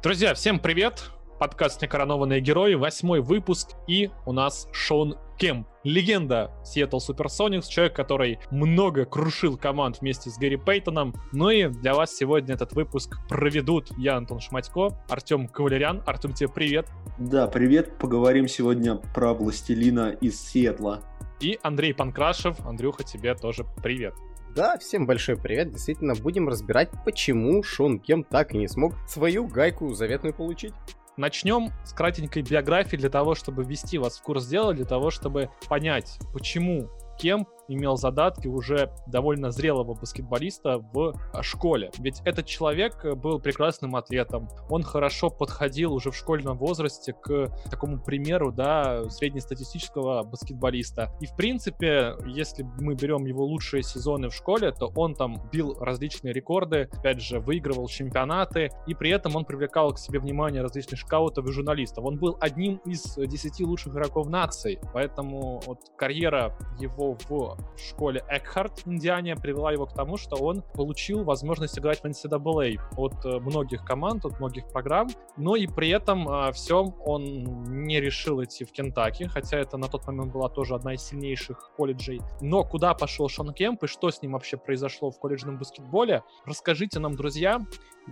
Друзья, всем привет! Подкаст «Некоронованные герои», восьмой выпуск, и у нас Шон Кемп, легенда Seattle Supersonics, человек, который много крушил команд вместе с Гэри Пейтоном. Ну и для вас сегодня этот выпуск проведут я, Антон Шматько, Артем Кавалерян. Артем, тебе привет. Да, привет. Поговорим сегодня про Властелина из Сиэтла. И Андрей Панкрашев. Андрюха, тебе тоже привет. Да, всем большой привет. Действительно, будем разбирать, почему Шон Кем так и не смог свою гайку заветную получить. Начнем с кратенькой биографии для того, чтобы ввести вас в курс дела, для того, чтобы понять, почему Кемп имел задатки уже довольно зрелого баскетболиста в а, школе. Ведь этот человек э, был прекрасным атлетом. Он хорошо подходил уже в школьном возрасте к такому примеру, да, среднестатистического баскетболиста. И в принципе, если мы берем его лучшие сезоны в школе, то он там бил различные рекорды, опять же, выигрывал чемпионаты, и при этом он привлекал к себе внимание различных скаутов и журналистов. Он был одним из десяти лучших игроков нации, поэтому вот карьера его в в школе Экхарт Индиане привела его к тому, что он получил возможность играть в NCAA от э, многих команд, от многих программ, но и при этом э, всем он не решил идти в Кентаки, хотя это на тот момент была тоже одна из сильнейших колледжей. Но куда пошел Шон Кемп и что с ним вообще произошло в колледжном баскетболе, расскажите нам, друзья.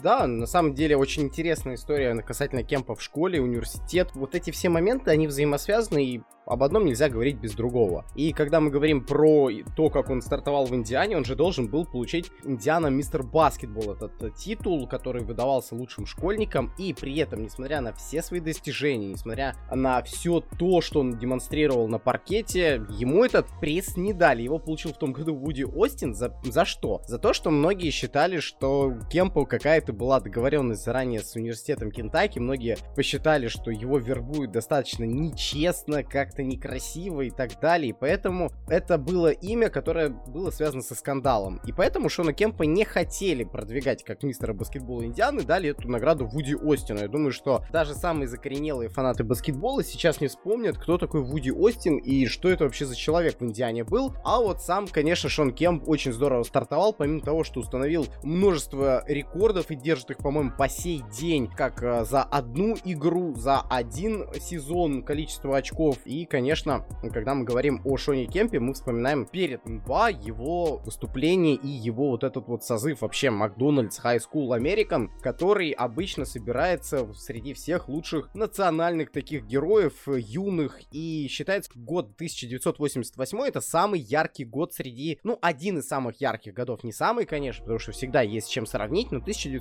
Да, на самом деле очень интересная история касательно Кемпа в школе, университет. Вот эти все моменты, они взаимосвязаны, и об одном нельзя говорить без другого. И когда мы говорим про то, как он стартовал в Индиане, он же должен был получить Индиана Мистер Баскетбол, этот э, титул, который выдавался лучшим школьникам, и при этом, несмотря на все свои достижения, несмотря на все то, что он демонстрировал на паркете, ему этот пресс не дали. Его получил в том году Вуди Остин. За, за что? За то, что многие считали, что Кемпу какая-то была договоренность заранее с университетом Кентаки. Многие посчитали, что его вербуют достаточно нечестно, как как-то некрасиво и так далее. И поэтому это было имя, которое было связано со скандалом. И поэтому Шона Кемпа не хотели продвигать как мистера баскетбола Индианы, дали эту награду Вуди Остину. Я думаю, что даже самые закоренелые фанаты баскетбола сейчас не вспомнят, кто такой Вуди Остин и что это вообще за человек в Индиане был. А вот сам, конечно, Шон Кемп очень здорово стартовал, помимо того, что установил множество рекордов и держит их, по-моему, по сей день, как э, за одну игру, за один сезон количество очков. И конечно, когда мы говорим о Шоне Кемпе, мы вспоминаем перед НБА его выступление и его вот этот вот созыв вообще Макдональдс High School American, который обычно собирается среди всех лучших национальных таких героев, э, юных, и считается год 1988 это самый яркий год среди, ну, один из самых ярких годов, не самый, конечно, потому что всегда есть чем сравнить, но 1988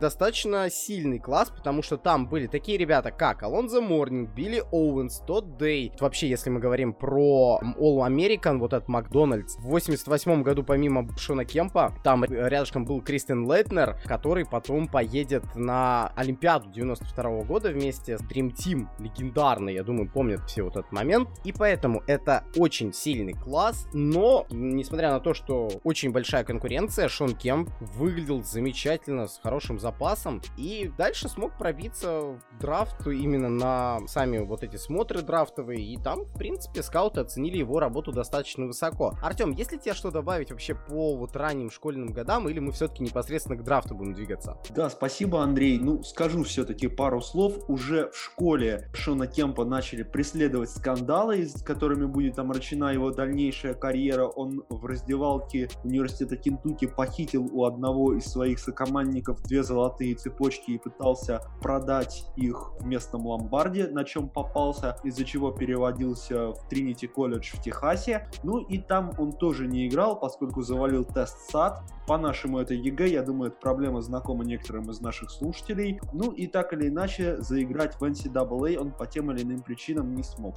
достаточно сильный класс, потому что там были такие ребята, как Алонзо Морнинг, Билли Оуэнс, Тодд Дэй. Вообще, если мы говорим про All American, вот этот Макдональдс, в 88 году помимо Шона Кемпа, там рядышком был Кристиан Лейтнер, который потом поедет на Олимпиаду 92 года вместе с Dream Team, легендарный, я думаю, помнят все вот этот момент. И поэтому это очень сильный класс, но, несмотря на то, что очень большая конкуренция, Шон Кемп выглядел замечательно, с хорошим запасом, и дальше смог пробиться в драфт именно на сами вот эти смотры драфт драфтовый, и там, в принципе, скауты оценили его работу достаточно высоко. Артем, есть ли тебе что добавить вообще по вот ранним школьным годам, или мы все-таки непосредственно к драфту будем двигаться? Да, спасибо, Андрей. Ну, скажу все-таки пару слов. Уже в школе Шона Кемпа начали преследовать скандалы, с которыми будет омрачена его дальнейшая карьера. Он в раздевалке университета Кентукки похитил у одного из своих сокомандников две золотые цепочки и пытался продать их в местном ломбарде, на чем попался, из-за чего переводился в Тринити колледж в Техасе. Ну и там он тоже не играл, поскольку завалил тест САД. По-нашему это ЕГЭ, я думаю, эта проблема знакома некоторым из наших слушателей. Ну и так или иначе, заиграть в NCAA он по тем или иным причинам не смог.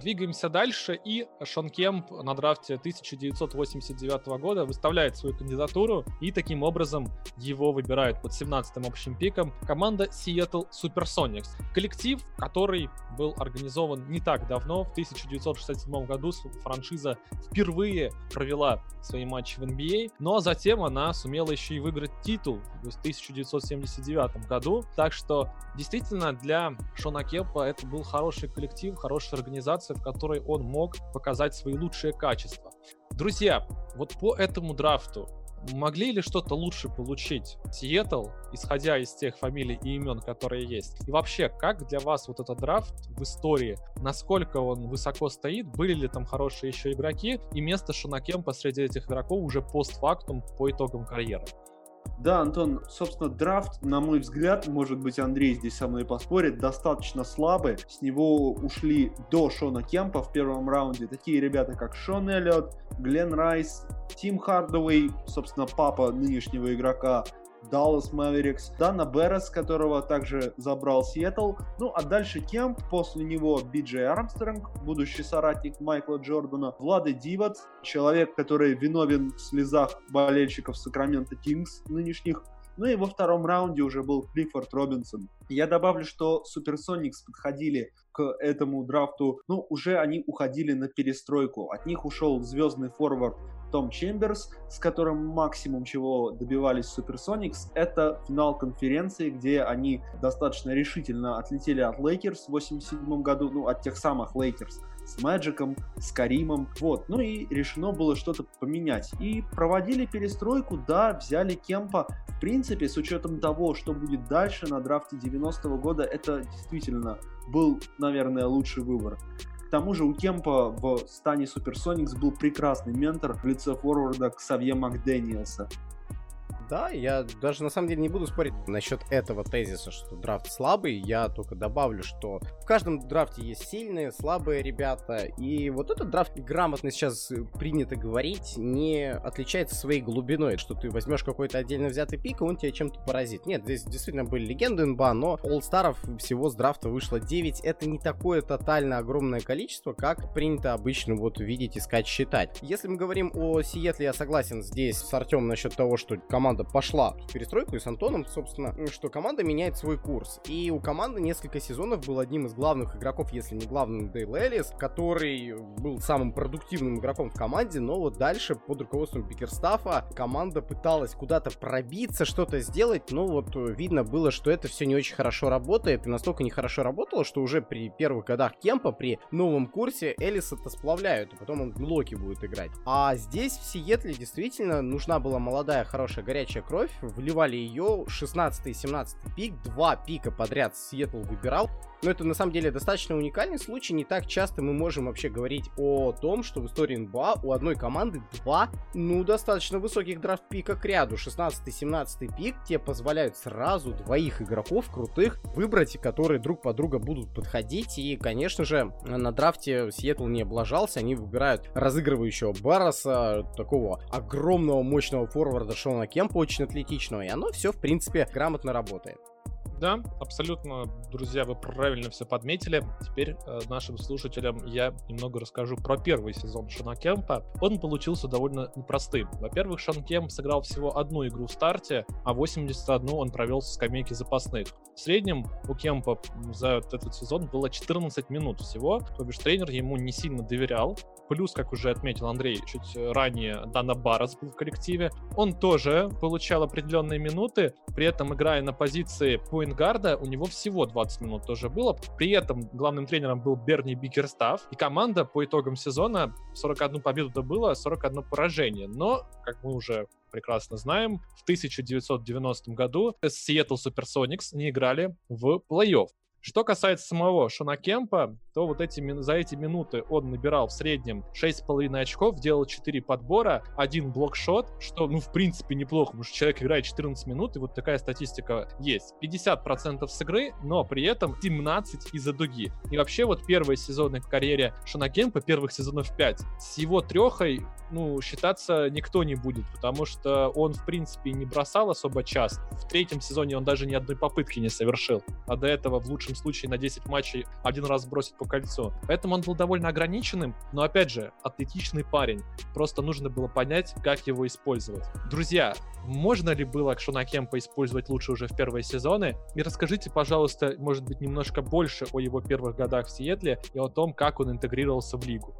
Двигаемся дальше, и Шон Кемп на драфте 1989 года выставляет свою кандидатуру, и таким образом его выбирают под 17-м общим пиком команда Seattle Supersonics. Коллектив, который был организован не так давно, в 1967 году франшиза впервые провела свои матчи в NBA, но ну, а затем она сумела еще и выиграть титул в 1979 году, так что действительно для Шона Кемпа это был хороший коллектив, хорошая организация, ситуация, в которой он мог показать свои лучшие качества. Друзья, вот по этому драфту могли ли что-то лучше получить Сиэтл, исходя из тех фамилий и имен, которые есть? И вообще, как для вас вот этот драфт в истории, насколько он высоко стоит, были ли там хорошие еще игроки, и место Шона Кемпа среди этих игроков уже постфактум по итогам карьеры? Да, Антон, собственно, драфт, на мой взгляд, может быть, Андрей здесь со мной поспорит, достаточно слабый. С него ушли до Шона Кемпа в первом раунде такие ребята, как Шон Эллиот, Глен Райс, Тим Хардуэй, собственно, папа нынешнего игрока, Dallas Mavericks, Дана Беррес, которого также забрал Сиэтл. Ну, а дальше Кемп, после него Биджей Армстронг, будущий соратник Майкла Джордана, Влады Дивац, человек, который виновен в слезах болельщиков Сакрамента Кингс нынешних, ну и во втором раунде уже был Клиффорд Робинсон. Я добавлю, что Суперсоникс подходили к этому драфту, ну, уже они уходили на перестройку. От них ушел звездный форвард Том Чемберс, с которым максимум чего добивались Суперсоникс, это финал конференции, где они достаточно решительно отлетели от Лейкерс в 87 году, ну, от тех самых Лейкерс, с Мэджиком, с Каримом, вот. Ну и решено было что-то поменять. И проводили перестройку, да, взяли Кемпа. В принципе, с учетом того, что будет дальше на драфте 90-го года, это действительно был, наверное, лучший выбор. К тому же у Кемпа в стане Суперсоникс был прекрасный ментор в лице форварда Ксавье Макдэниелса да, я даже на самом деле не буду спорить насчет этого тезиса, что драфт слабый. Я только добавлю, что в каждом драфте есть сильные, слабые ребята. И вот этот драфт, грамотно сейчас принято говорить, не отличается своей глубиной, что ты возьмешь какой-то отдельно взятый пик, и он тебя чем-то поразит. Нет, здесь действительно были легенды НБА, но All-Старов всего с драфта вышло 9. Это не такое тотально огромное количество, как принято обычно вот видеть, искать, считать. Если мы говорим о Сиэтле, я согласен здесь с Артем насчет того, что команда команда пошла в перестройку и с Антоном, собственно, что команда меняет свой курс. И у команды несколько сезонов был одним из главных игроков, если не главным, Дейл Эллис, который был самым продуктивным игроком в команде, но вот дальше под руководством Пикерстафа команда пыталась куда-то пробиться, что-то сделать, но вот видно было, что это все не очень хорошо работает, и настолько нехорошо работало, что уже при первых годах Кемпа, при новом курсе, Элиса-то сплавляют, и потом он в Локи будет играть. А здесь в Сиэтле действительно нужна была молодая, хорошая, горячая горячая кровь, вливали ее, 16-17 пик, два пика подряд Сиэтл выбирал. Но это на самом деле достаточно уникальный случай, не так часто мы можем вообще говорить о том, что в истории НБА у одной команды два, ну, достаточно высоких драфт-пика к ряду. 16-17 пик тебе позволяют сразу двоих игроков крутых выбрать, которые друг по друга будут подходить. И, конечно же, на драфте Сиэтл не облажался, они выбирают разыгрывающего Барреса, такого огромного мощного форварда Шона Кемпа, очень атлетичного, и оно все, в принципе, грамотно работает. Да, абсолютно, друзья, вы правильно все подметили. Теперь э, нашим слушателям я немного расскажу про первый сезон Шона Кемпа. Он получился довольно непростым. Во-первых, Шон Кемп сыграл всего одну игру в старте, а 81 он провел со скамейки запасных. В среднем у Кемпа за этот сезон было 14 минут всего, то бишь тренер ему не сильно доверял. Плюс, как уже отметил Андрей чуть ранее, Дана Барас был в коллективе. Он тоже получал определенные минуты, при этом играя на позиции поингарда, у него всего 20 минут тоже было. При этом главным тренером был Берни Бикерстав, и команда по итогам сезона 41 победу добыла, 41 поражение. Но, как мы уже прекрасно знаем, в 1990 году Seattle Supersonics не играли в плей-офф. Что касается самого Шона Кемпа, то вот эти, за эти минуты он набирал в среднем 6,5 очков, делал 4 подбора, один блокшот, что, ну, в принципе, неплохо, потому что человек играет 14 минут, и вот такая статистика есть. 50% с игры, но при этом 17 из-за дуги. И вообще вот первые сезоны в карьере Шона Кемпа, первых сезонов 5, с его трехой, ну, считаться никто не будет, потому что он, в принципе, не бросал особо часто. В третьем сезоне он даже ни одной попытки не совершил, а до этого в лучшем случае на 10 матчей один раз бросит по кольцу. Поэтому он был довольно ограниченным, но опять же, атлетичный парень. Просто нужно было понять, как его использовать. Друзья, можно ли было Шона Кемпа использовать лучше уже в первые сезоны? И расскажите, пожалуйста, может быть, немножко больше о его первых годах в Сиэтле и о том, как он интегрировался в лигу.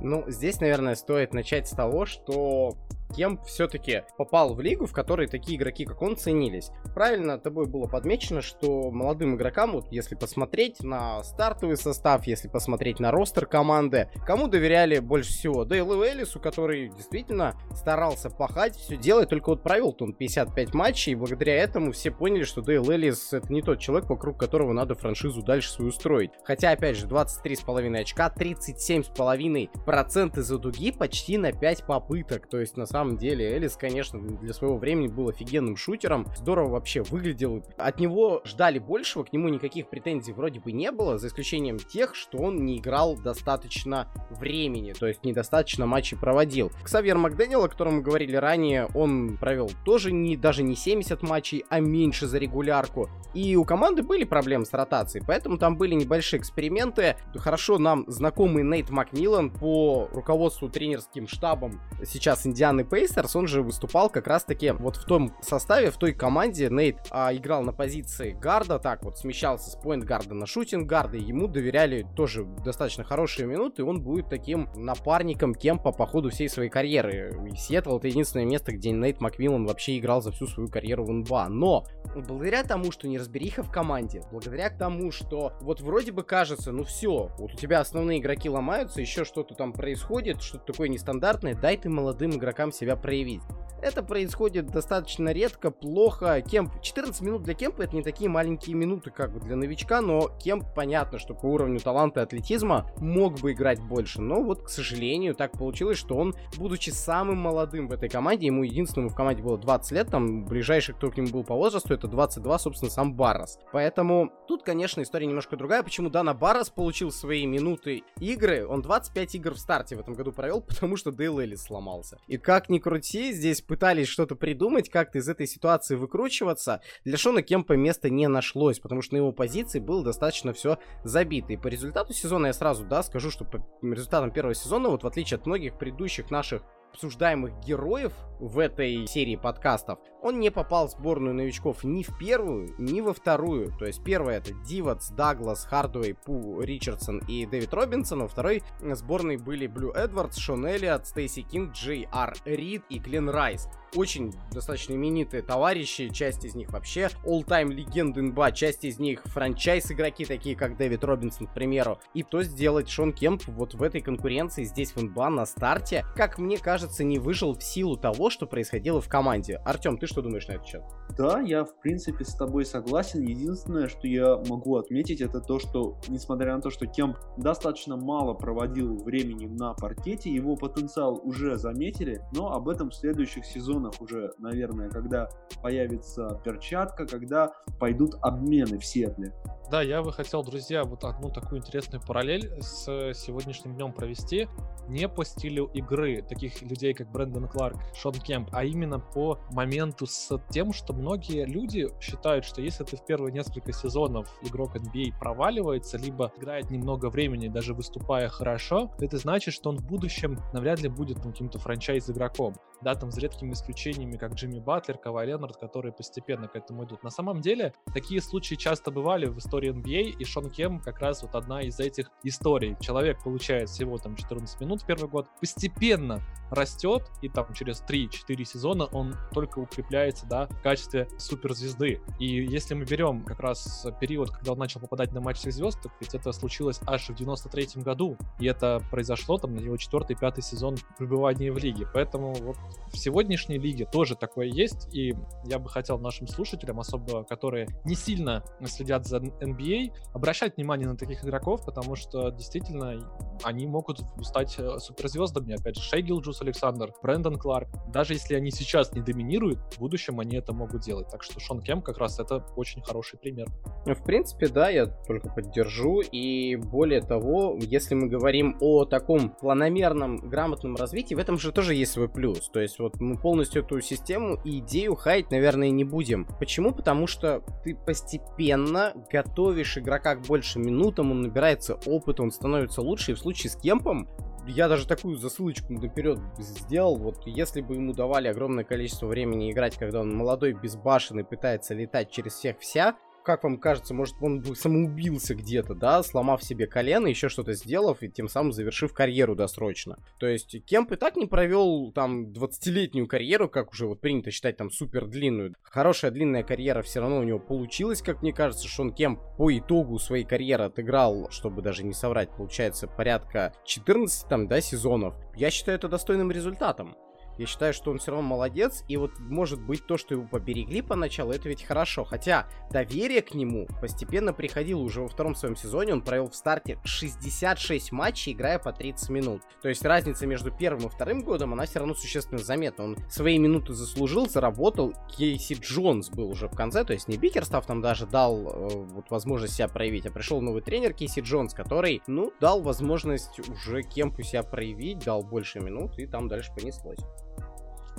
Ну, здесь, наверное, стоит начать с того, что Кемп все-таки попал в лигу, в которой такие игроки, как он, ценились. Правильно тобой было подмечено, что молодым игрокам, вот если посмотреть на стартовый состав, если посмотреть на ростер команды, кому доверяли больше всего? Дейлу Элису, который действительно старался пахать, все делать, только вот провел он 55 матчей, и благодаря этому все поняли, что Дейл Элис это не тот человек, вокруг которого надо франшизу дальше свою строить. Хотя, опять же, 23,5 очка, 37,5% из-за дуги, почти на 5 попыток. То есть, на самом деле, Элис, конечно, для своего времени был офигенным шутером. Здорово вообще выглядел. От него ждали большего, к нему никаких претензий вроде бы не было, за исключением тех, что он не играл достаточно времени, то есть недостаточно матчей проводил. Ксавьер Макдэниел, о котором мы говорили ранее, он провел тоже не, даже не 70 матчей, а меньше за регулярку. И у команды были проблемы с ротацией, поэтому там были небольшие эксперименты. Хорошо нам знакомый Нейт Макмиллан по руководству тренерским штабом сейчас Индианы Пейсерс, он же выступал как раз-таки вот в том составе, в той команде. Нейт а, играл на позиции гарда, так вот смещался с поинт гарда на шутинг гарда, ему доверяли тоже достаточно хорошие минуты, и он будет таким напарником Кемпа по ходу всей своей карьеры. И Сиэтл это единственное место, где Нейт Макмиллан вообще играл за всю свою карьеру в НБА. Но благодаря тому, что неразбериха в команде, благодаря тому, что вот вроде бы кажется, ну все, вот у тебя основные игроки ломаются, еще что-то там происходит, что-то такое нестандартное, дай ты молодым игрокам себя проявить. Это происходит достаточно редко, плохо. Кемп, 14 минут для Кемпа это не такие маленькие минуты, как для новичка, но Кемп, понятно, что по уровню таланта и атлетизма мог бы играть больше. Но вот, к сожалению, так получилось, что он, будучи самым молодым в этой команде, ему единственному в команде было 20 лет, там ближайший, кто к нему был по возрасту, это 22, собственно, сам Баррас. Поэтому тут, конечно, история немножко другая. Почему Дана Баррас получил свои минуты игры? Он 25 игр в старте в этом году провел, потому что Дейл Эллис сломался. И как ни крути, здесь пытались что-то придумать, как-то из этой ситуации выкручиваться, для Шона Кемпа места не нашлось, потому что на его позиции было достаточно все забито. И по результату сезона я сразу, да, скажу, что по результатам первого сезона, вот в отличие от многих предыдущих наших обсуждаемых героев в этой серии подкастов, он не попал в сборную новичков ни в первую, ни во вторую. То есть первая это Дивац, Даглас, Хардуэй, Пу Ричардсон и Дэвид Робинсон. Во второй сборной были Блю Эдвардс, Шон Эллиот, Стейси Кинг, Джей Ар Рид и Глен Райс очень достаточно именитые товарищи, часть из них вообще all-time легенды НБА, часть из них франчайз игроки, такие как Дэвид Робинсон, к примеру. И то сделать Шон Кемп вот в этой конкуренции здесь в НБА на старте, как мне кажется, не выжил в силу того, что происходило в команде. Артем, ты что думаешь на этот счет? Да, я в принципе с тобой согласен. Единственное, что я могу отметить, это то, что, несмотря на то, что Кемп достаточно мало проводил времени на паркете, его потенциал уже заметили, но об этом в следующих сезонах сезонах уже, наверное, когда появится перчатка, когда пойдут обмены в Сетле. Да, я бы хотел, друзья, вот одну такую интересную параллель с сегодняшним днем провести. Не по стилю игры таких людей, как Брэндон Кларк, Шон Кемп, а именно по моменту с тем, что многие люди считают, что если ты в первые несколько сезонов игрок NBA проваливается, либо играет немного времени, даже выступая хорошо, то это значит, что он в будущем навряд ли будет каким-то франчайз-игроком. Да, там с редкими исключениями, как Джимми Батлер, Кавай Леннард, которые постепенно к этому идут. На самом деле, такие случаи часто бывали в истории NBA, и Шон Кем как раз вот одна из этих историй. Человек получает всего там 14 минут в первый год, постепенно растет, и там через 3-4 сезона он только укрепляется, да, в качестве суперзвезды. И если мы берем как раз период, когда он начал попадать на матч всех звезд, так ведь это случилось аж в 93 году, и это произошло там на его 4-5 сезон пребывания в лиге. Поэтому вот в сегодняшней лиге тоже такое есть, и я бы хотел нашим слушателям, особо которые не сильно следят за NBA, обращать внимание на таких игроков, потому что действительно они могут стать э, суперзвездами. Опять же, Шей Гилджус Александр, Брэндон Кларк. Даже если они сейчас не доминируют, в будущем они это могут делать. Так что Шон Кем как раз это очень хороший пример. В принципе, да, я только поддержу. И более того, если мы говорим о таком планомерном, грамотном развитии, в этом же тоже есть свой плюс. То есть вот мы полностью эту систему и идею хаять, наверное, не будем. Почему? Потому что ты постепенно готовишь игрока к большим минутам, он набирается опыта, он становится лучше. И в случае с Кемпом я даже такую засылочку наперед сделал. Вот если бы ему давали огромное количество времени играть, когда он молодой, безбашенный, пытается летать через всех вся, как вам кажется, может, он самоубился где-то, да, сломав себе колено, еще что-то сделав, и тем самым завершив карьеру досрочно. То есть Кемп и так не провел там 20-летнюю карьеру, как уже вот принято считать там супер длинную. Хорошая длинная карьера все равно у него получилась, как мне кажется, Шон Кемп по итогу своей карьеры отыграл, чтобы даже не соврать, получается, порядка 14 там, да, сезонов. Я считаю это достойным результатом. Я считаю, что он все равно молодец, и вот может быть то, что его поберегли поначалу, это ведь хорошо. Хотя доверие к нему постепенно приходило уже во втором своем сезоне. Он провел в старте 66 матчей, играя по 30 минут. То есть разница между первым и вторым годом, она все равно существенно заметна. Он свои минуты заслужил, заработал. Кейси Джонс был уже в конце, то есть не Бикерстав там даже дал э, вот возможность себя проявить, а пришел новый тренер Кейси Джонс, который, ну, дал возможность уже Кемпу себя проявить, дал больше минут, и там дальше понеслось.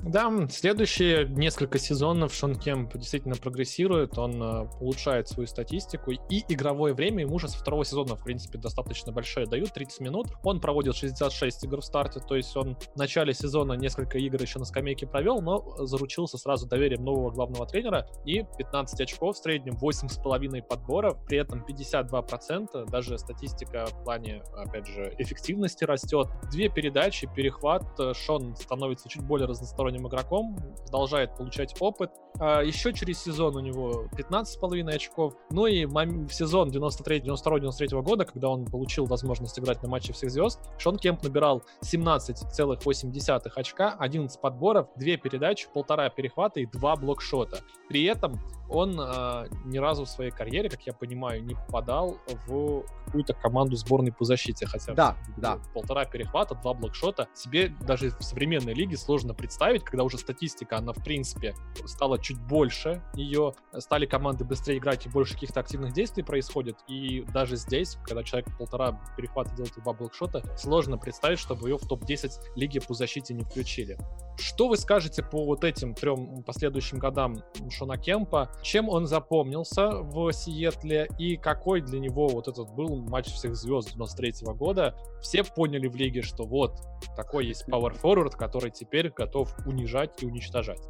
Да, следующие несколько сезонов Шон Кемп действительно прогрессирует, он э, улучшает свою статистику, и игровое время ему уже со второго сезона, в принципе, достаточно большое дают, 30 минут. Он проводит 66 игр в старте, то есть он в начале сезона несколько игр еще на скамейке провел, но заручился сразу доверием нового главного тренера, и 15 очков в среднем, 8,5 подборов, при этом 52%, даже статистика в плане, опять же, эффективности растет. Две передачи, перехват, э, Шон становится чуть более разносторонним сторонним игроком, продолжает получать опыт. А еще через сезон у него 15,5 очков. Ну и в сезон 93 92 93 года, когда он получил возможность играть на матче всех звезд, Шон Кемп набирал 17,8 очка, 11 подборов, 2 передачи, полтора перехвата и 2 блокшота. При этом он э, ни разу в своей карьере, как я понимаю, не попадал в какую-то команду сборной по защите. Хотя да, да. полтора перехвата, два блокшота. Себе даже в современной лиге сложно представить, когда уже статистика, она в принципе стала чуть больше ее, стали команды быстрее играть и больше каких-то активных действий происходит. И даже здесь, когда человек полтора перехвата делает два блокшота, сложно представить, чтобы ее в топ-10 лиги по защите не включили. Что вы скажете по вот этим трем последующим годам Шона Кемпа? Чем он запомнился в Сиэтле и какой для него вот этот был матч всех звезд 93 -го года? Все поняли в лиге, что вот такой есть power forward, который теперь готов унижать и уничтожать.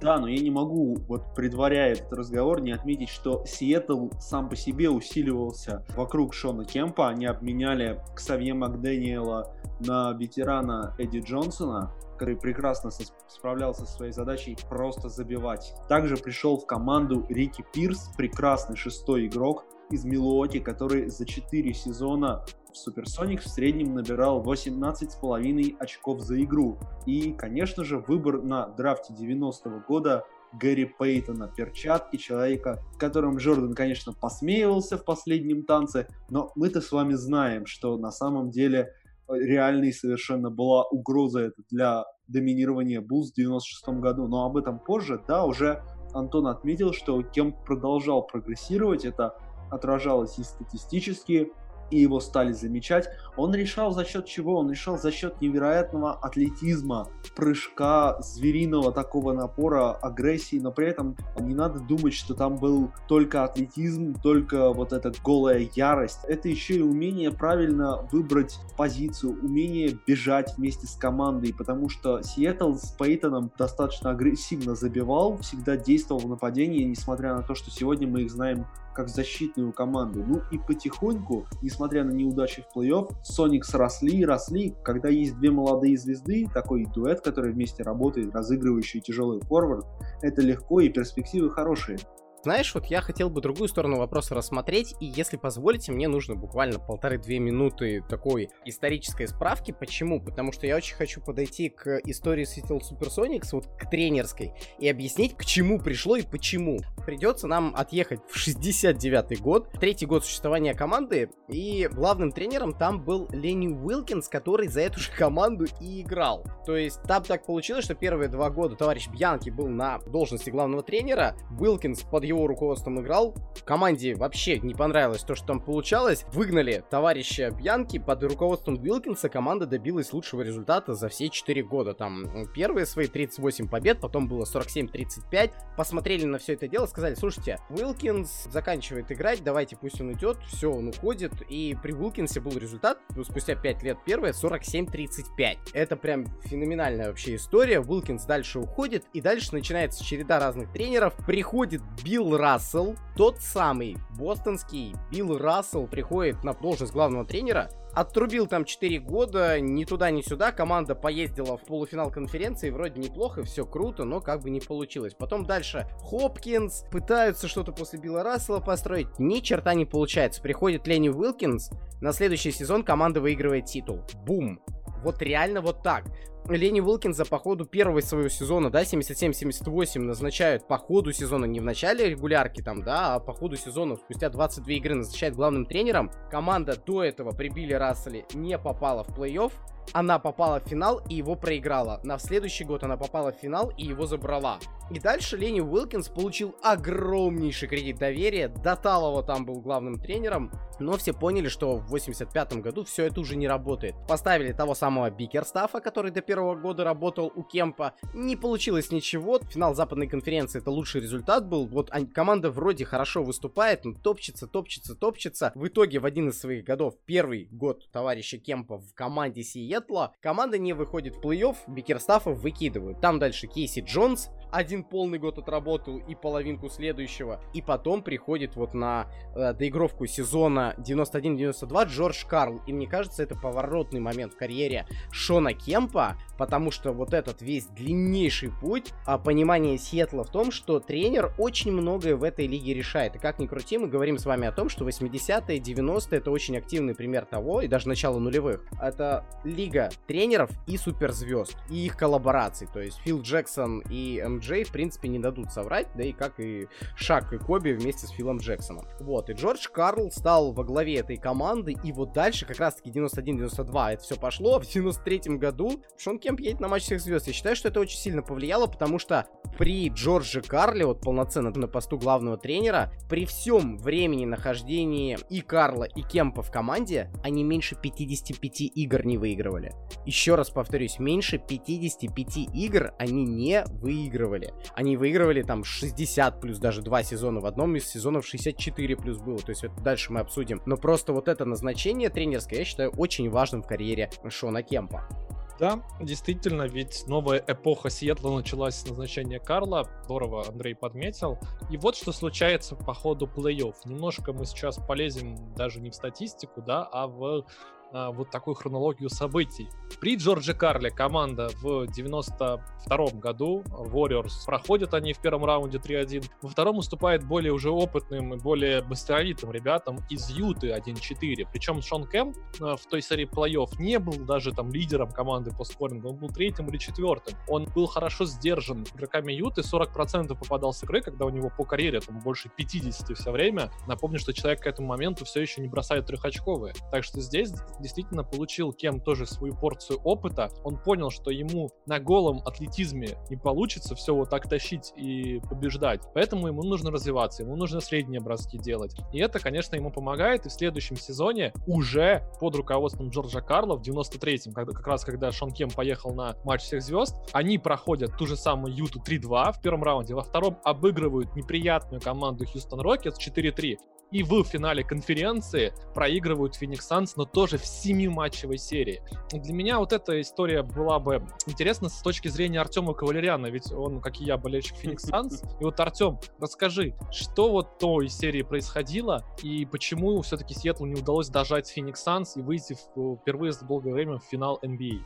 Да, но я не могу, вот предваряя этот разговор, не отметить, что Сиэтл сам по себе усиливался вокруг Шона Кемпа. Они обменяли Ксавье Макдэниела на ветерана Эдди Джонсона, который прекрасно справлялся со своей задачей просто забивать. Также пришел в команду Рики Пирс, прекрасный шестой игрок из Милуоки, который за 4 сезона в Суперсоникс в среднем набирал 18,5 очков за игру. И, конечно же, выбор на драфте 90-го года Гэри Пейтона, перчатки человека, которым Джордан, конечно, посмеивался в последнем танце, но мы-то с вами знаем, что на самом деле реальной совершенно была угроза это для доминирования Булls в 96 году. Но об этом позже, да, уже Антон отметил, что Кемп продолжал прогрессировать, это отражалось и статистически, и его стали замечать, он решал за счет чего? Он решал за счет невероятного атлетизма, прыжка, звериного такого напора, агрессии, но при этом не надо думать, что там был только атлетизм, только вот эта голая ярость. Это еще и умение правильно выбрать позицию, умение бежать вместе с командой, потому что Сиэтл с Пейтоном достаточно агрессивно забивал, всегда действовал в нападении, несмотря на то, что сегодня мы их знаем как защитную команду. Ну и потихоньку, несмотря на неудачи в плей-офф, Соникс росли, росли. Когда есть две молодые звезды, такой дуэт, который вместе работает, разыгрывающий тяжелый форвард, это легко и перспективы хорошие. Знаешь, вот я хотел бы другую сторону вопроса рассмотреть, и если позволите, мне нужно буквально полторы-две минуты такой исторической справки. Почему? Потому что я очень хочу подойти к истории Seattle Supersonics, вот к тренерской, и объяснить, к чему пришло и почему. Придется нам отъехать в 69 год, третий год существования команды, и главным тренером там был Ленни Уилкинс, который за эту же команду и играл. То есть там так получилось, что первые два года товарищ Бьянки был на должности главного тренера, Уилкинс под его его руководством играл. Команде вообще не понравилось то, что там получалось. Выгнали товарища Бьянки под руководством Уилкинса. Команда добилась лучшего результата за все 4 года. Там первые свои 38 побед, потом было 47-35. Посмотрели на все это дело, сказали, слушайте, Уилкинс заканчивает играть, давайте пусть он идет. Все, он уходит. И при Уилкинсе был результат, ну, спустя 5 лет первое, 47-35. Это прям феноменальная вообще история. Уилкинс дальше уходит, и дальше начинается череда разных тренеров. Приходит Билл Билл Рассел, тот самый бостонский Билл Рассел приходит на должность главного тренера, Отрубил там 4 года, ни туда, ни сюда. Команда поездила в полуфинал конференции, вроде неплохо, все круто, но как бы не получилось. Потом дальше Хопкинс, пытаются что-то после Билла Рассела построить, ни черта не получается. Приходит Ленни Уилкинс, на следующий сезон команда выигрывает титул. Бум! Вот реально вот так. Ленни Уилкинса по ходу первого своего сезона, да, 77-78 назначают по ходу сезона, не в начале регулярки там, да, а по ходу сезона, спустя 22 игры назначает главным тренером. Команда до этого при Билли Расселе не попала в плей-офф, она попала в финал и его проиграла. На следующий год она попала в финал и его забрала. И дальше Ленни Уилкинс получил огромнейший кредит доверия. Доталова там был главным тренером. Но все поняли, что в 85 году все это уже не работает. Поставили того самого Бикерстафа, который до первого года работал у Кемпа. Не получилось ничего. Финал западной конференции это лучший результат был. Вот команда вроде хорошо выступает, но топчется, топчется, топчется. В итоге в один из своих годов, первый год товарища Кемпа в команде Сиэтла, команда не выходит в плей-офф, Бикерстафа выкидывают. Там дальше Кейси Джонс, один полный год отработал и половинку следующего. И потом приходит вот на э, доигровку сезона 91-92 Джордж Карл. И мне кажется, это поворотный момент в карьере Шона Кемпа, потому что вот этот весь длиннейший путь, а понимание Сиэтла в том, что тренер очень многое в этой лиге решает. И как ни крути, мы говорим с вами о том, что 80-е, 90-е это очень активный пример того, и даже начало нулевых. Это лига тренеров и суперзвезд, и их коллабораций. То есть Фил Джексон и МД Джей, в принципе, не дадут соврать, да и как и Шак и Коби вместе с Филом Джексоном. Вот, и Джордж Карл стал во главе этой команды, и вот дальше как раз-таки 91-92 это все пошло, в 93 году Шон Кемп едет на матч всех звезд. Я считаю, что это очень сильно повлияло, потому что при Джордже Карле, вот полноценно на посту главного тренера, при всем времени нахождения и Карла, и Кемпа в команде, они меньше 55 игр не выигрывали. Еще раз повторюсь, меньше 55 игр они не выигрывали выигрывали. Они выигрывали там 60 плюс даже два сезона. В одном из сезонов 64 плюс было. То есть это дальше мы обсудим. Но просто вот это назначение тренерское я считаю очень важным в карьере Шона Кемпа. Да, действительно, ведь новая эпоха Сиэтла началась с назначения Карла. Здорово Андрей подметил. И вот что случается по ходу плей-офф. Немножко мы сейчас полезем даже не в статистику, да, а в а, вот такую хронологию событий. При Джордже Карле команда в 92 году, Warriors, проходят они в первом раунде 3-1. Во втором уступает более уже опытным и более быстровитым ребятам из Юты 1-4. Причем Шон Кэм а, в той серии плей-офф не был даже там лидером команды по скорингу, он был третьим или четвертым. Он был хорошо сдержан игроками Юты, 40% попадал с игры, когда у него по карьере там больше 50 все время. Напомню, что человек к этому моменту все еще не бросает трехочковые. Так что здесь действительно получил кем тоже свою порцию опыта. Он понял, что ему на голом атлетизме не получится все вот так тащить и побеждать. Поэтому ему нужно развиваться, ему нужно средние броски делать. И это, конечно, ему помогает. И в следующем сезоне уже под руководством Джорджа Карла в 93-м, когда, как раз когда Шон Кем поехал на матч всех звезд, они проходят ту же самую Юту 3-2 в первом раунде, во втором обыгрывают неприятную команду Хьюстон Рокетс 4-3 и в финале конференции проигрывают Феникс Санс, но тоже в семиматчевой серии. Для меня вот эта история была бы интересна с точки зрения Артема Кавалеряна, ведь он, как и я, болельщик Феникс Санс. И вот, Артем, расскажи, что в той серии происходило и почему все-таки Сиэтлу не удалось дожать Феникс Санс и выйти впервые за долгое время в финал NBA?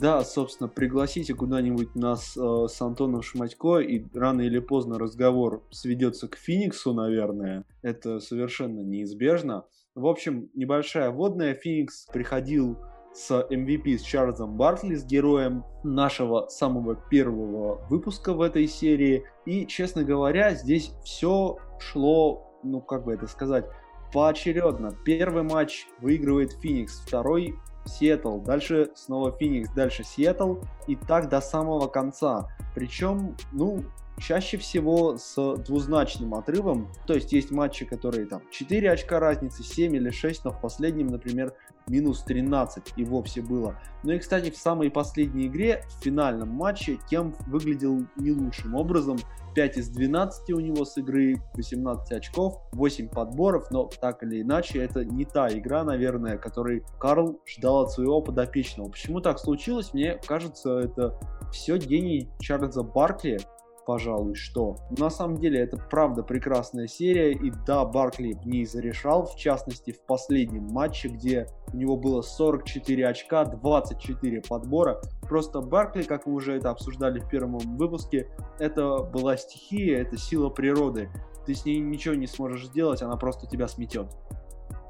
Да, собственно, пригласите куда-нибудь нас э, с Антоном Шматько, и рано или поздно разговор сведется к Фениксу, наверное. Это совершенно неизбежно. В общем, небольшая водная. Феникс приходил с MVP, с Чарльзом Бартли, с героем нашего самого первого выпуска в этой серии. И, честно говоря, здесь все шло, ну, как бы это сказать, поочередно. Первый матч выигрывает Феникс, второй Сиэтл, дальше снова Феникс, дальше Сиэтл, и так до самого конца. Причем, ну, чаще всего с двузначным отрывом. То есть есть матчи, которые там 4 очка разницы, 7 или 6, но в последнем, например, минус 13 и вовсе было. Ну и, кстати, в самой последней игре, в финальном матче, Кемп выглядел не лучшим образом. 5 из 12 у него с игры, 18 очков, 8 подборов, но так или иначе, это не та игра, наверное, которой Карл ждал от своего подопечного. Почему так случилось? Мне кажется, это все гений Чарльза Баркли, пожалуй, что. На самом деле это правда прекрасная серия, и да, Баркли в ней зарешал, в частности в последнем матче, где у него было 44 очка, 24 подбора. Просто Баркли, как мы уже это обсуждали в первом выпуске, это была стихия, это сила природы. Ты с ней ничего не сможешь сделать, она просто тебя сметет.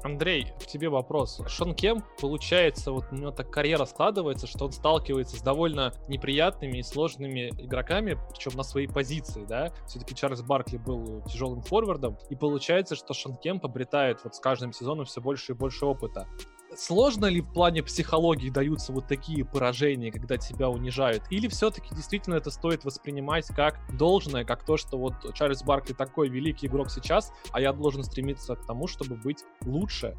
Андрей, к тебе вопрос. Шон Кем, получается, вот у него так карьера складывается, что он сталкивается с довольно неприятными и сложными игроками, причем на своей позиции, да. Все-таки Чарльз Баркли был тяжелым форвардом, и получается, что Шон Кем обретает вот с каждым сезоном все больше и больше опыта сложно ли в плане психологии даются вот такие поражения, когда тебя унижают? Или все-таки действительно это стоит воспринимать как должное, как то, что вот Чарльз Баркли такой великий игрок сейчас, а я должен стремиться к тому, чтобы быть лучше?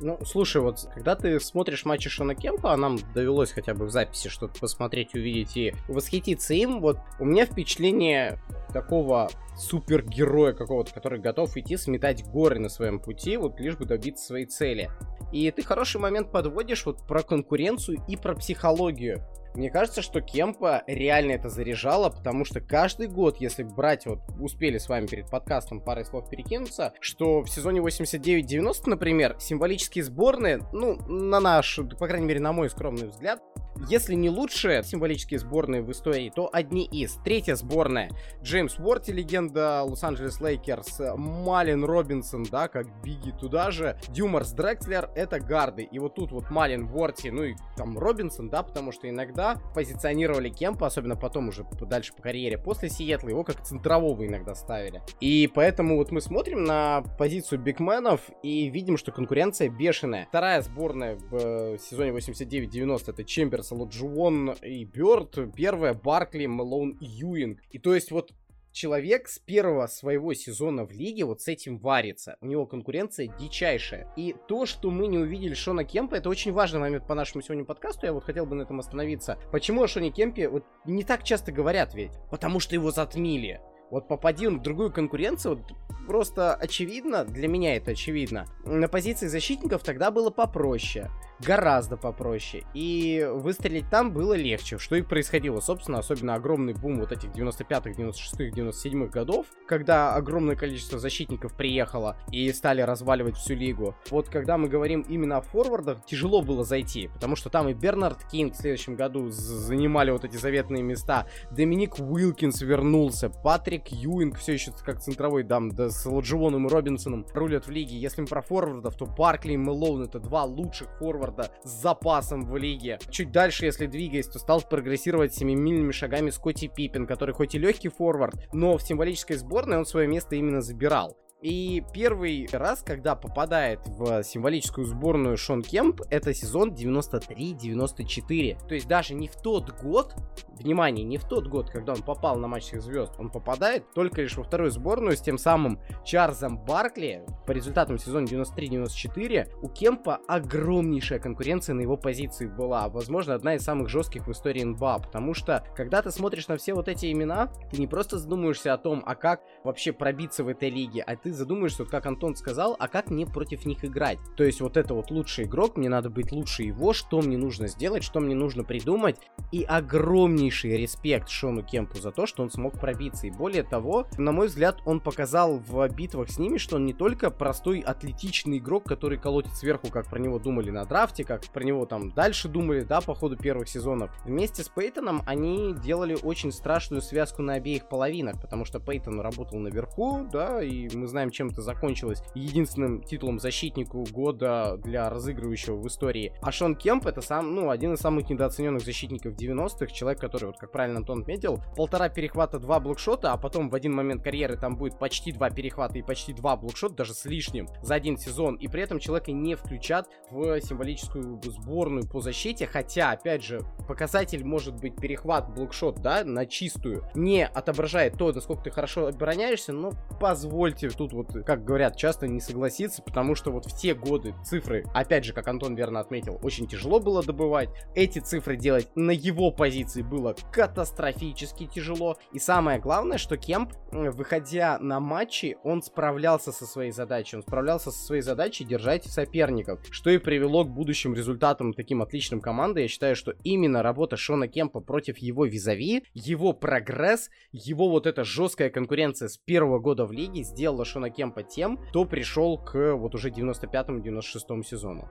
Ну, слушай, вот когда ты смотришь матчи Шона Кемпа, а нам довелось хотя бы в записи что-то посмотреть, увидеть и восхититься им, вот у меня впечатление такого супергероя какого-то, который готов идти сметать горы на своем пути, вот лишь бы добиться своей цели. И ты хороший момент подводишь вот про конкуренцию и про психологию. Мне кажется, что Кемпа реально это заряжало, потому что каждый год, если брать, вот успели с вами перед подкастом парой слов перекинуться, что в сезоне 89-90, например, символические сборные, ну, на наш, по крайней мере, на мой скромный взгляд, если не лучшие символические сборные в истории, то одни из. Третья сборная. Джеймс Уорти, легенда Лос-Анджелес Лейкерс. Маллин, Робинсон, да, как биги туда же. Дюмарс Дрекслер, это гарды. И вот тут вот Маллин, Уорти, ну и там Робинсон, да, потому что иногда позиционировали Кемпа, особенно потом уже дальше по карьере, после Сиэтла, его как центрового иногда ставили. И поэтому вот мы смотрим на позицию бигменов и видим, что конкуренция бешеная. Вторая сборная в э, сезоне 89-90 это Чемберс Джуон и Бёрд, первая Баркли, Мэлоун и Юинг. И то есть вот человек с первого своего сезона в лиге вот с этим варится. У него конкуренция дичайшая. И то, что мы не увидели Шона Кемпа, это очень важный момент по нашему сегодня подкасту. Я вот хотел бы на этом остановиться. Почему о Шоне Кемпе вот не так часто говорят ведь? Потому что его затмили. Вот попади он в другую конкуренцию, вот просто очевидно, для меня это очевидно, на позиции защитников тогда было попроще гораздо попроще. И выстрелить там было легче, что и происходило. Собственно, особенно огромный бум вот этих 95-х, 96-х, 97-х годов, когда огромное количество защитников приехало и стали разваливать всю лигу. Вот когда мы говорим именно о форвардах, тяжело было зайти, потому что там и Бернард Кинг в следующем году занимали вот эти заветные места, Доминик Уилкинс вернулся, Патрик Юинг все еще как центровой дам, да с Ладживоном и Робинсоном рулят в лиге. Если мы про форвардов, то Баркли и Мэлоун это два лучших форварда форварда с запасом в лиге. Чуть дальше, если двигаясь, то стал прогрессировать семимильными шагами Скотти Пиппин, который хоть и легкий форвард, но в символической сборной он свое место именно забирал. И первый раз, когда попадает в символическую сборную Шон Кемп, это сезон 93-94. То есть даже не в тот год, внимание, не в тот год, когда он попал на матч всех звезд, он попадает только лишь во вторую сборную с тем самым Чарльзом Баркли. По результатам сезона 93-94 у Кемпа огромнейшая конкуренция на его позиции была. Возможно, одна из самых жестких в истории НБА. Потому что, когда ты смотришь на все вот эти имена, ты не просто задумываешься о том, а как вообще пробиться в этой лиге, а ты задумаешься, вот как Антон сказал, а как мне против них играть? То есть вот это вот лучший игрок, мне надо быть лучше его, что мне нужно сделать, что мне нужно придумать. И огромнейший респект Шону Кемпу за то, что он смог пробиться. И более того, на мой взгляд, он показал в битвах с ними, что он не только простой атлетичный игрок, который колотит сверху, как про него думали на драфте, как про него там дальше думали, да, по ходу первых сезонов. Вместе с Пейтоном они делали очень страшную связку на обеих половинах, потому что Пейтон работал наверху, да, и мы знаем, знаем, чем это закончилось. Единственным титулом защитнику года для разыгрывающего в истории. А Шон Кемп это сам, ну, один из самых недооцененных защитников 90-х. Человек, который, вот как правильно Антон отметил, полтора перехвата, два блокшота, а потом в один момент карьеры там будет почти два перехвата и почти два блокшота, даже с лишним, за один сезон. И при этом человека не включат в символическую сборную по защите. Хотя, опять же, показатель может быть перехват, блокшот, да, на чистую. Не отображает то, насколько ты хорошо обороняешься, но позвольте тут тут вот, как говорят, часто не согласиться, потому что вот в те годы цифры, опять же, как Антон верно отметил, очень тяжело было добывать. Эти цифры делать на его позиции было катастрофически тяжело. И самое главное, что Кемп, выходя на матчи, он справлялся со своей задачей. Он справлялся со своей задачей держать соперников, что и привело к будущим результатам таким отличным команды. Я считаю, что именно работа Шона Кемпа против его визави, его прогресс, его вот эта жесткая конкуренция с первого года в лиге сделала Шона Кемпа тем, кто пришел к вот уже 95-96 сезону.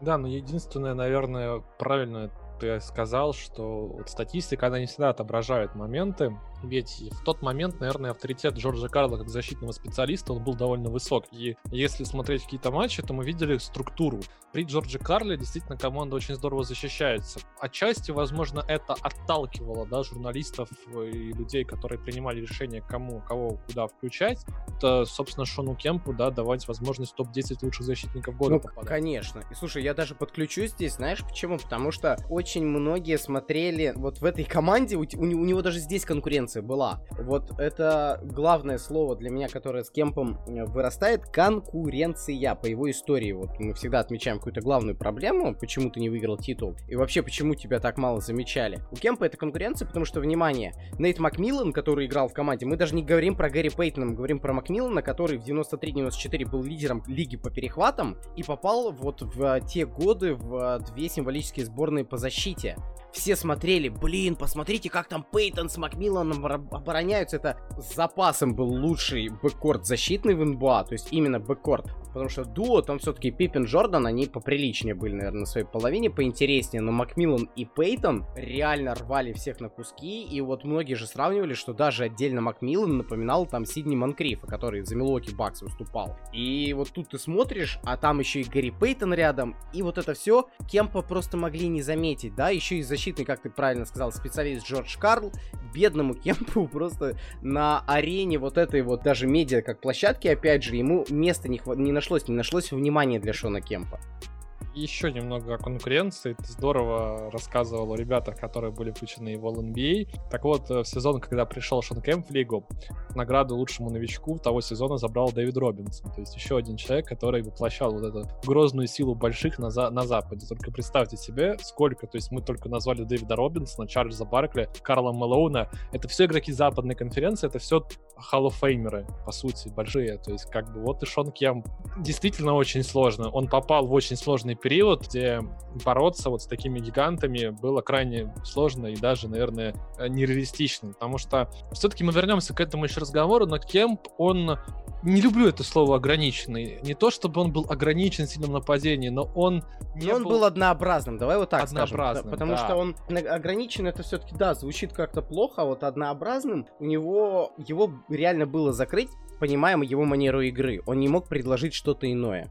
Да, но единственное, наверное, правильно ты сказал, что вот статистика, она не всегда отображает моменты, ведь в тот момент, наверное, авторитет Джорджа Карла как защитного специалиста, он был довольно высок. И если смотреть какие-то матчи, то мы видели структуру. При Джорджи Карле действительно команда очень здорово защищается. Отчасти, возможно, это отталкивало да, журналистов и людей, которые принимали решение, кому, кого куда включать. Это, собственно, Шону Кемпу да, давать возможность топ-10 лучших защитников года ну, попадать. Конечно. И слушай, я даже подключусь здесь, знаешь почему? Потому что очень многие смотрели вот в этой команде, у, у, у него даже здесь конкуренция была. Вот это главное слово для меня, которое с Кемпом э, вырастает, конкуренция по его истории. Вот мы всегда отмечаем какую-то главную проблему, почему ты не выиграл титул, и вообще почему тебя так мало замечали. У Кемпа это конкуренция, потому что, внимание, Нейт Макмиллан, который играл в команде, мы даже не говорим про Гэри Пейтона, мы говорим про Макмиллана, который в 93-94 был лидером лиги по перехватам и попал вот в те годы в две символические сборные по защите все смотрели, блин, посмотрите, как там Пейтон с Макмилланом обороняются. Это с запасом был лучший бэккорд защитный в НБА, то есть именно бэккорд. Потому что дуо, там все-таки Пиппин Джордан, они поприличнее были, наверное, на своей половине, поинтереснее. Но Макмиллан и Пейтон реально рвали всех на куски. И вот многие же сравнивали, что даже отдельно Макмиллан напоминал там Сидни Монкрифа, который за Милоки Бакс выступал. И вот тут ты смотришь, а там еще и Гэри Пейтон рядом. И вот это все Кемпа просто могли не заметить, да, еще и защитный, как ты правильно сказал, специалист Джордж Карл, бедному Кемпу просто на арене вот этой вот даже медиа как площадки, опять же, ему места не, хват... не нашлось, не нашлось внимания для Шона Кемпа еще немного о конкуренции. Ты здорово рассказывал о ребятах, которые были включены в All-NBA. Так вот, э, в сезон, когда пришел Шон Кэмп в лигу, награду лучшему новичку того сезона забрал Дэвид Робинсон. То есть еще один человек, который воплощал вот эту грозную силу больших на, за на Западе. Только представьте себе, сколько, то есть мы только назвали Дэвида Робинсона, Чарльза Баркли, Карла Мэлоуна. Это все игроки западной конференции, это все халлофеймеры, по сути, большие. То есть как бы вот и Шон Кемп действительно очень сложно. Он попал в очень сложный период, где бороться вот с такими гигантами было крайне сложно и даже, наверное, э, нереалистично, потому что все-таки мы вернемся к этому еще разговору, но Кемп, он не люблю это слово ограниченный. Не то, чтобы он был ограничен в сильном нападении, но он не он был... был однообразным, давай вот так однообразным, скажем. Потому да. что он ограничен, это все-таки, да, звучит как-то плохо, а вот однообразным у него, его реально было закрыть, понимаем его манеру игры. Он не мог предложить что-то иное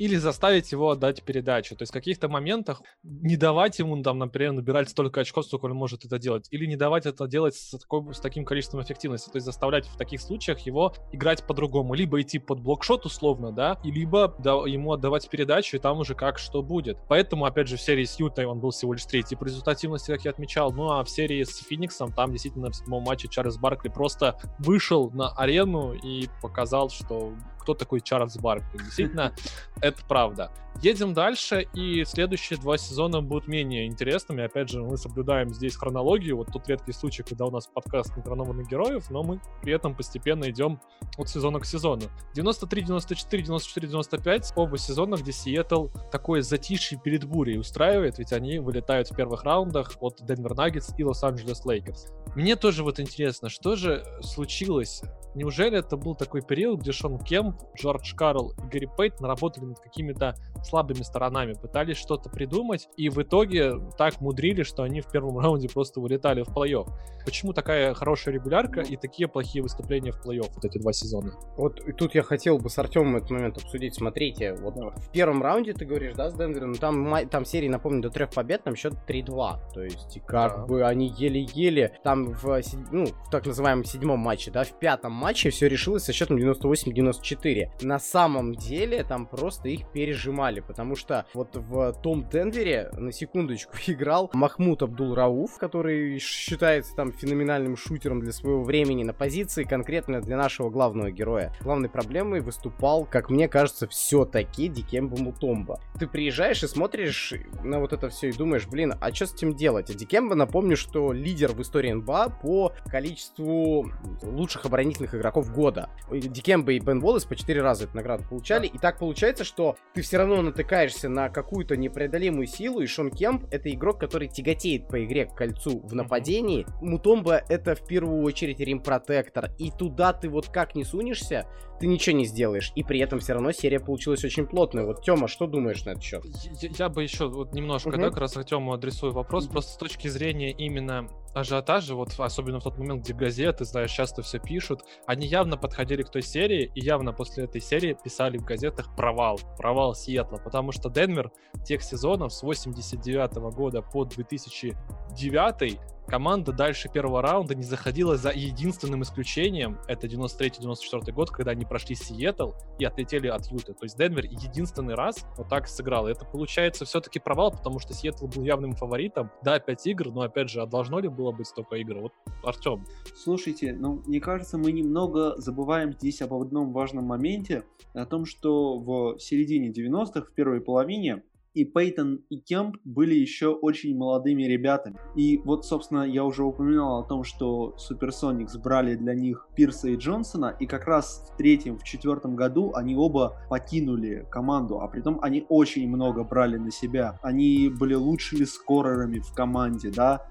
или заставить его отдать передачу. То есть в каких-то моментах не давать ему, там, например, набирать столько очков, сколько он может это делать, или не давать это делать с, такой, с таким количеством эффективности. То есть заставлять в таких случаях его играть по-другому. Либо идти под блокшот условно, да, и либо да, ему отдавать передачу, и там уже как что будет. Поэтому, опять же, в серии с Ютой он был всего лишь третий по результативности, как я отмечал. Ну а в серии с Фениксом там действительно в седьмом матче Чарльз Баркли просто вышел на арену и показал, что кто такой Чарльз Баркли. Действительно, это правда. Едем дальше, и следующие два сезона будут менее интересными. Опять же, мы соблюдаем здесь хронологию. Вот тот редкий случай, когда у нас подкаст не героев, но мы при этом постепенно идем от сезона к сезону. 93, 94, 94, 95 оба сезона, где Сиэтл такое затишье перед бурей устраивает, ведь они вылетают в первых раундах от Денвер Наггетс и Лос-Анджелес Лейкерс. Мне тоже вот интересно, что же случилось? Неужели это был такой период, где Шон Кемп, Джордж Карл и Гарри Пейт наработали над какими-то слабыми сторонами, пытались что-то придумать, и в итоге так мудрили, что они в первом раунде просто вылетали в плей-офф. Почему такая хорошая регулярка и такие плохие выступления в плей-офф вот эти два сезона? Вот и тут я хотел бы с Артемом этот момент обсудить. Смотрите, вот в первом раунде ты говоришь, да, с Денвером, там, там серии, напомню, до трех побед, там счет 3-2. То есть как да. бы они еле-еле там в, ну, в так называемом седьмом матче, да, в пятом матче все решилось со счетом 98-94. На самом деле там просто их пережимали потому что вот в том Денвере, на секундочку, играл Махмуд Абдул-Рауф, который считается там феноменальным шутером для своего времени на позиции, конкретно для нашего главного героя. Главной проблемой выступал, как мне кажется, все-таки Дикембо Мутомба. Ты приезжаешь и смотришь на вот это все и думаешь, блин, а что с этим делать? А Дикембо, напомню, что лидер в истории НБА по количеству лучших оборонительных игроков года. Дикембо и Бен Уоллес по 4 раза эту награду получали, и так получается, что ты все равно натыкаешься на какую-то непреодолимую силу, и Шон Кемп — это игрок, который тяготеет по игре к кольцу в нападении. Мутомба — это в первую очередь рим-протектор, и туда ты вот как не сунешься, ты ничего не сделаешь. И при этом все равно серия получилась очень плотная. Вот, Тёма, что думаешь на этот счет? Я, я бы еще вот немножко, угу. да, как раз Артему адресую вопрос, просто с точки зрения именно ажиотажа, вот особенно в тот момент, где газеты, знаешь, часто все пишут, они явно подходили к той серии, и явно после этой серии писали в газетах провал, провал Сиэтла, потому что Денвер тех сезонов с 89 -го года по 2009 команда дальше первого раунда не заходила за единственным исключением, это 93-94 год, когда они прошли Сиэтл и отлетели от Юты. То есть Денвер единственный раз вот так сыграл. И это получается все-таки провал, потому что Сиэтл был явным фаворитом. Да, 5 игр, но опять же, а должно ли было быть столько игр? Вот, Артем. Слушайте, ну, мне кажется, мы немного забываем здесь об одном важном моменте, о том, что в середине 90-х, в первой половине, и Пейтон и Кемп были еще очень молодыми ребятами. И вот, собственно, я уже упоминал о том, что Суперсоникс брали для них Пирса и Джонсона, и как раз в третьем, в четвертом году они оба покинули команду, а при том они очень много брали на себя. Они были лучшими скорерами в команде, да,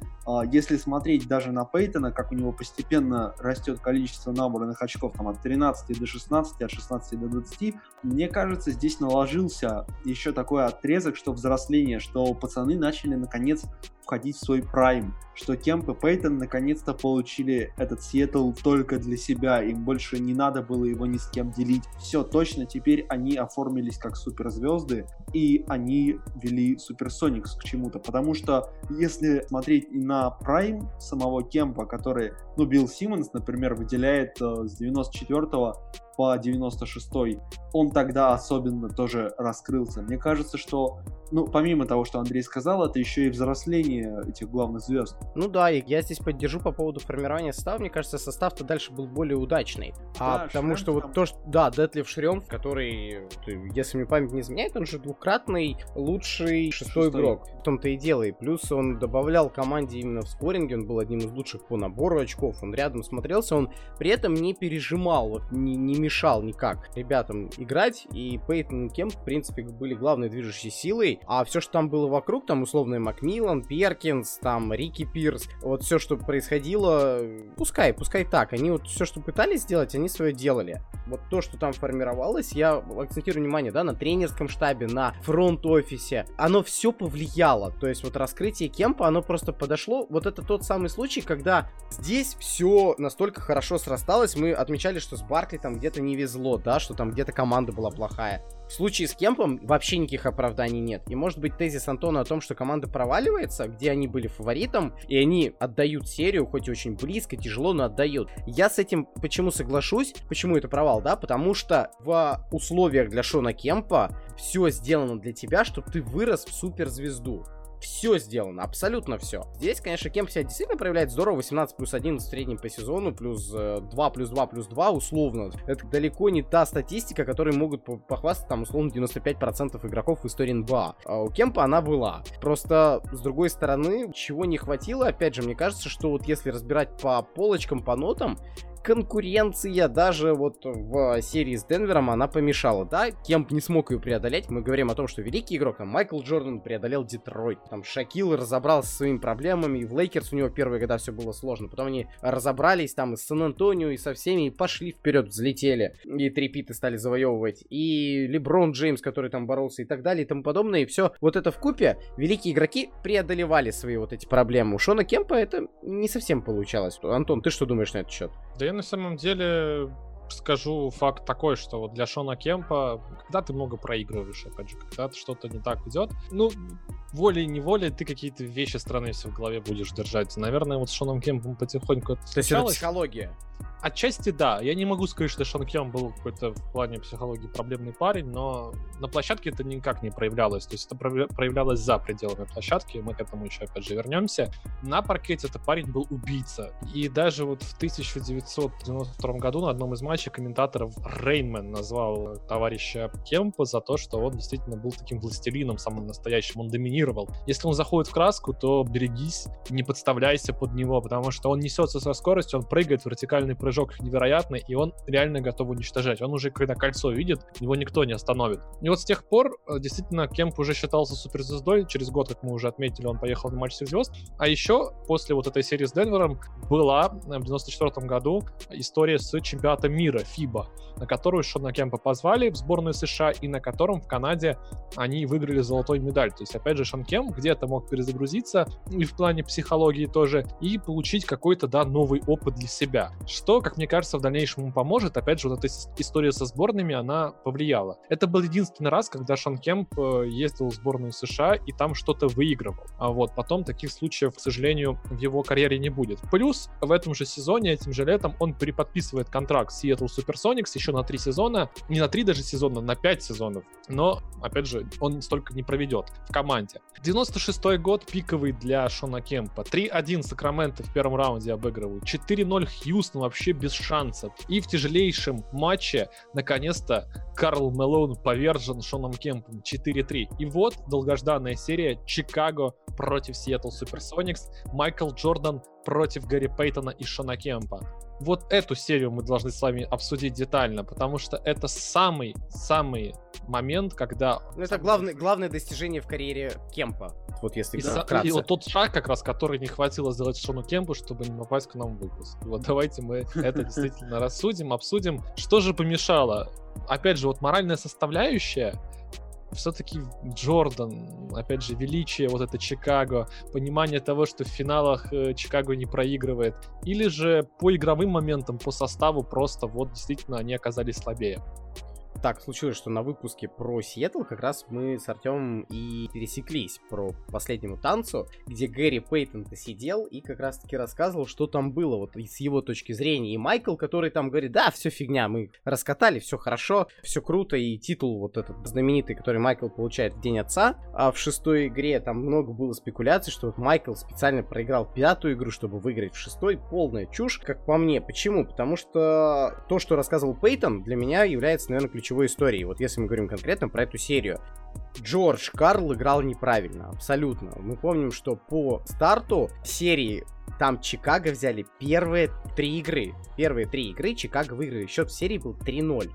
если смотреть даже на Пейтона, как у него постепенно растет количество набранных очков там, от 13 до 16, от 16 до 20, мне кажется, здесь наложился еще такой отрезок, что взросление, что пацаны начали наконец входить в свой прайм, что Кемп и Пейтон наконец-то получили этот Сиэтл только для себя, им больше не надо было его ни с кем делить. Все, точно, теперь они оформились как суперзвезды, и они вели Суперсоникс к чему-то, потому что если смотреть на прайм самого Кемпа, который, ну, Билл Симмонс, например, выделяет э, с 94 по 96 он тогда особенно тоже раскрылся. Мне кажется, что, ну, помимо того, что Андрей сказал, это еще и взросление этих главных звезд. Ну да, и я здесь поддержу по поводу формирования состава. Мне кажется, состав-то дальше был более удачный. А да, потому что вот то, что... Да, Детлив Шрём, который, если мне память не изменяет, он же двукратный лучший шестой, шестой. игрок. В том-то и дело. И плюс он добавлял команде именно в скоринге, он был одним из лучших по набору очков, он рядом смотрелся, он при этом не пережимал, вот не, не мешал никак ребятам играть, и Пейтон и Кемп, в принципе, были главной движущей силой, а все, что там было вокруг, там условный Макмиллан, Перкинс, там Рики Пирс, вот все, что происходило, пускай, пускай так, они вот все, что пытались сделать, они свое делали. Вот то, что там формировалось, я акцентирую внимание, да, на тренерском штабе, на фронт-офисе, оно все повлияло, то есть вот раскрытие Кемпа, оно просто подошло, вот это тот самый случай, когда здесь все настолько хорошо срасталось, мы отмечали, что с Баркли там где-то где-то не везло, да, что там где-то команда была плохая. В случае с Кемпом вообще никаких оправданий нет. И может быть тезис Антона о том, что команда проваливается, где они были фаворитом, и они отдают серию, хоть и очень близко, тяжело, но отдают. Я с этим почему соглашусь? Почему это провал, да? Потому что в условиях для Шона Кемпа все сделано для тебя, чтобы ты вырос в суперзвезду все сделано, абсолютно все. Здесь, конечно, Кемп себя действительно проявляет здорово, 18 плюс 1 в среднем по сезону, плюс 2 э, плюс 2 плюс 2 условно. Это далеко не та статистика, которой могут похвастать там условно 95% игроков в истории НБА. А у Кемпа она была. Просто, с другой стороны, чего не хватило, опять же, мне кажется, что вот если разбирать по полочкам, по нотам, конкуренция даже вот в серии с Денвером, она помешала, да? Кемп не смог ее преодолеть. Мы говорим о том, что великий игрок, там, Майкл Джордан преодолел Детройт. Там Шакил разобрался со своими проблемами, и в Лейкерс у него первые года все было сложно. Потом они разобрались там и с Сан-Антонио, и со всеми, и пошли вперед, взлетели. И three-peat ы стали завоевывать. И Леброн Джеймс, который там боролся, и так далее, и тому подобное. И все вот это вкупе великие игроки преодолевали свои вот эти проблемы. У Шона Кемпа это не совсем получалось. Антон, ты что думаешь на этот счет? Да я на самом деле скажу факт такой, что вот для Шона Кемпа, когда ты много проигрываешь, опять же, когда что-то не так идет, ну, волей-неволей ты какие-то вещи странные в голове будешь держать. Наверное, вот с Шоном Кемпом потихоньку То есть это психология? Отчасти да. Я не могу сказать, что Шон Кем был какой-то в плане психологии проблемный парень, но на площадке это никак не проявлялось. То есть это проявлялось за пределами площадки, мы к этому еще опять же вернемся. На паркете этот парень был убийца. И даже вот в 1992 году на одном из матчей комментаторов Рейнман назвал товарища Кемпа за то, что он действительно был таким властелином самым настоящим, он доминировал. Если он заходит в краску, то берегись, не подставляйся под него, потому что он несется со скоростью, он прыгает, вертикальный прыжок невероятный, и он реально готов уничтожать. Он уже, когда кольцо видит, его никто не остановит. И вот с тех пор, э, действительно, Кемп уже считался суперзвездой. Через год, как мы уже отметили, он поехал на матч всех звезд. А еще после вот этой серии с Денвером была в 94 году история с чемпионатом мира FIBA, на которую Шона Кемпа позвали в сборную США, и на котором в Канаде они выиграли золотой медаль. То есть, опять же, Шон Кемп где-то мог перезагрузиться, и в плане психологии тоже, и получить какой-то, да, новый опыт для себя. Что как мне кажется, в дальнейшем ему поможет. Опять же, вот эта история со сборными, она повлияла. Это был единственный раз, когда Шон Кемп э, ездил в сборную США и там что-то выигрывал. А вот потом таких случаев, к сожалению, в его карьере не будет. Плюс в этом же сезоне, этим же летом, он переподписывает контракт с Seattle Supersonics еще на три сезона. Не на три даже сезона, на пять сезонов. Но, опять же, он столько не проведет в команде. 96-й год пиковый для Шона Кемпа. 3-1 Сакраменто в первом раунде обыгрывают. 4-0 Хьюстон вообще без шансов. И в тяжелейшем матче, наконец-то, Карл Мелоун повержен Шоном Кемпом 4-3. И вот долгожданная серия Чикаго против Сиэтл Суперсоникс, Майкл Джордан против Гарри Пейтона и Шона Кемпа. Вот эту серию мы должны с вами обсудить детально, потому что это самый-самый момент, когда... Ну, это главное, главное достижение в карьере Кемпа. Вот если и, вкратце. и вот тот шаг, как раз, который не хватило сделать Шону Кемпу, чтобы не попасть к нам в выпуск. Вот давайте мы это действительно рассудим, обсудим. Что же помешало? Опять же, вот моральная составляющая, все-таки Джордан, опять же, величие вот это Чикаго, понимание того, что в финалах э, Чикаго не проигрывает, или же по игровым моментам, по составу просто вот действительно они оказались слабее так случилось, что на выпуске про Сиэтл как раз мы с Артемом и пересеклись про последнему танцу, где Гэри Пейтон-то сидел и как раз-таки рассказывал, что там было вот с его точки зрения. И Майкл, который там говорит, да, все фигня, мы раскатали, все хорошо, все круто, и титул вот этот знаменитый, который Майкл получает в День Отца, а в шестой игре там много было спекуляций, что вот Майкл специально проиграл пятую игру, чтобы выиграть в шестой, полная чушь, как по мне. Почему? Потому что то, что рассказывал Пейтон, для меня является, наверное, ключевым ключевой истории. Вот если мы говорим конкретно про эту серию. Джордж Карл играл неправильно, абсолютно. Мы помним, что по старту серии там Чикаго взяли первые три игры. Первые три игры Чикаго выиграли. Счет в серии был 3-0.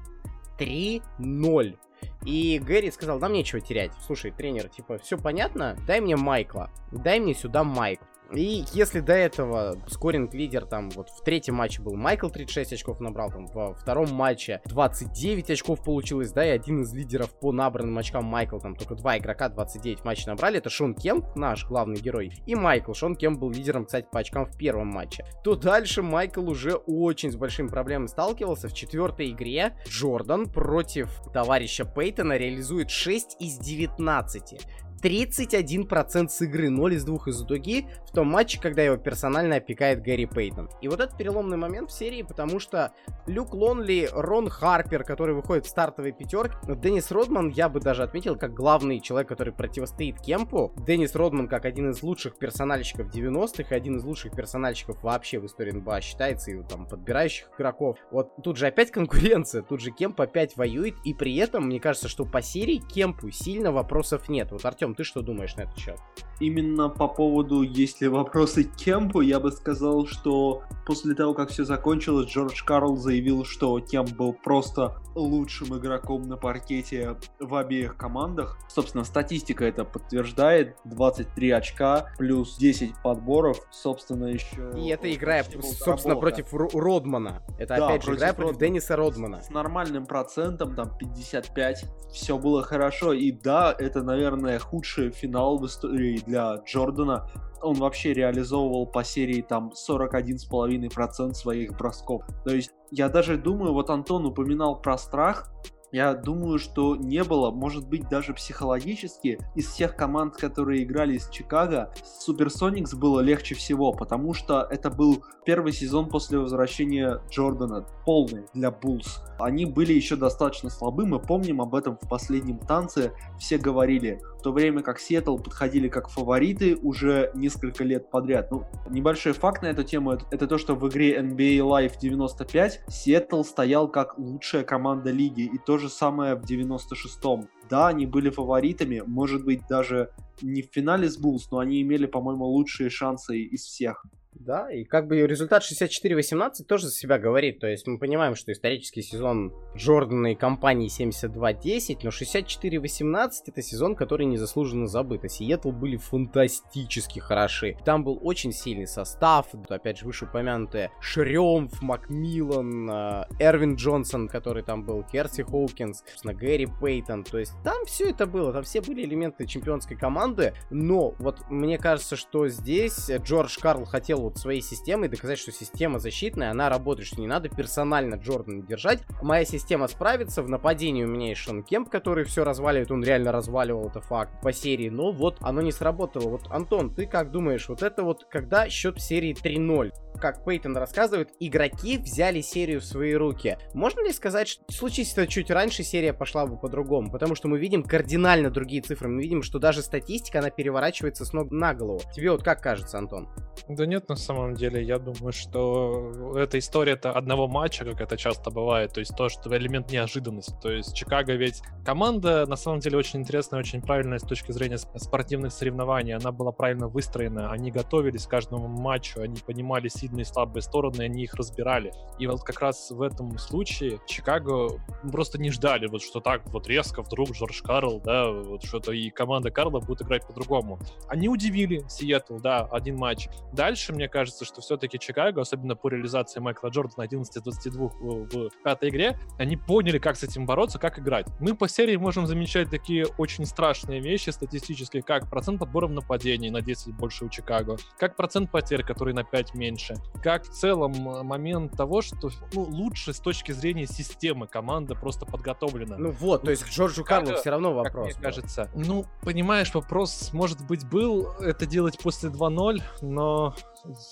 3-0. И Гэри сказал, нам нечего терять. Слушай, тренер, типа, все понятно? Дай мне Майкла. Дай мне сюда Майк. И если до этого скоринг лидер там вот в третьем матче был Майкл 36 очков набрал, там во втором матче 29 очков получилось, да, и один из лидеров по набранным очкам Майкл, там только два игрока 29 матчей набрали, это Шон Кемп, наш главный герой, и Майкл. Шон Кемп был лидером, кстати, по очкам в первом матче. То дальше Майкл уже очень с большими проблемами сталкивался. В четвертой игре Джордан против товарища Пейтона реализует 6 из 19. 31% с игры, 0 из 2 из дуги в том матче, когда его персонально опекает Гэри Пейтон. И вот это переломный момент в серии, потому что Люк Лонли, Рон Харпер, который выходит в стартовой пятерке, Деннис Родман я бы даже отметил как главный человек, который противостоит Кемпу. Деннис Родман как один из лучших персональщиков 90-х, один из лучших персональщиков вообще в истории НБА считается, и там подбирающих игроков. Вот тут же опять конкуренция, тут же Кемп опять воюет, и при этом, мне кажется, что по серии Кемпу сильно вопросов нет. Вот, Артем, ты что думаешь на этот счет? Именно по поводу, если вопросы к Кемпу, я бы сказал, что после того, как все закончилось, Джордж Карл заявил, что Кемп был просто лучшим игроком на паркете в обеих командах. Собственно, статистика это подтверждает. 23 очка, плюс 10 подборов, собственно, еще... И это игра, собственно, против Родмана. Это да, опять же игра против Денниса Родмана. С нормальным процентом, там 55, все было хорошо. И да, это, наверное, худший финал в истории для Джордана. Он вообще реализовывал по серии там 41,5% своих бросков. То есть я даже думаю, вот Антон упоминал про страх, Я думаю, что не было, может быть, даже психологически, из всех команд, которые играли из Чикаго, Суперсоникс было легче всего, потому что это был первый сезон после возвращения Джордана, полный для Буллс. Они были еще достаточно слабы, мы помним об этом в последнем танце, все говорили, в то время как Сиэтл подходили как фавориты уже несколько лет подряд. Ну, небольшой факт на эту тему, это, то, что в игре NBA Live 95 Сиэтл стоял как лучшая команда лиги, и то же самое в 96-м. Да, они были фаворитами, может быть, даже не в финале с Буллс, но они имели, по-моему, лучшие шансы из всех. Да, и как бы результат 64-18 тоже за себя говорит. То есть мы понимаем, что исторический сезон Джордана и компании 72-10, но 64-18 это сезон, который незаслуженно забыт. А Сиэтл были фантастически хороши. Там был очень сильный состав, опять же, вышеупомянутые Шремпф, Макмиллан, э, Эрвин Джонсон, который там был, Керси Хоукинс, собственно, Гэри Пейтон. То есть там все это было, там все были элементы чемпионской команды, но вот мне кажется, что здесь Джордж Карл хотел вот своей системой доказать, что система защитная, она работает, что не надо персонально Джордана держать. Моя система справится, в нападении у меня есть Шон Кемп, который все разваливает, он реально разваливал, это факт, по серии, но вот оно не сработало. Вот, Антон, ты как думаешь, вот это вот когда счет в серии 3-0? как Пейтон рассказывает, игроки взяли серию в свои руки. Можно ли сказать, что случись это чуть раньше, серия пошла бы по-другому? Потому что мы видим кардинально другие цифры. Мы видим, что даже статистика, она переворачивается с ног на голову. Тебе вот как кажется, Антон? Да нет, на самом деле, я думаю, что эта история-то одного матча, как это часто бывает, то есть то, что элемент неожиданности. То есть Чикаго ведь команда, на самом деле, очень интересная, очень правильная с точки зрения спортивных соревнований. Она была правильно выстроена, они готовились к каждому матчу, они понимали сильные и слабые стороны, они их разбирали. И вот как раз в этом случае Чикаго просто не ждали, вот что так вот резко вдруг Джордж Карл, да, вот что-то и команда Карла будет играть по-другому. Они удивили Сиэтл, да, один матч. Дальше, мне кажется, что все-таки Чикаго, особенно по реализации Майкла Джордана 11 22 в, пятой игре, они поняли, как с этим бороться, как играть. Мы по серии можем замечать такие очень страшные вещи статистические, как процент подбора в нападении на 10 больше у Чикаго, как процент потерь, который на 5 меньше, как в целом момент того, что ну, лучше с точки зрения системы команда просто подготовлена. Ну вот, то есть к Джорджу Карлу все равно вопрос. Как мне кажется. Ну, понимаешь, вопрос, может быть, был это делать после 2-0, но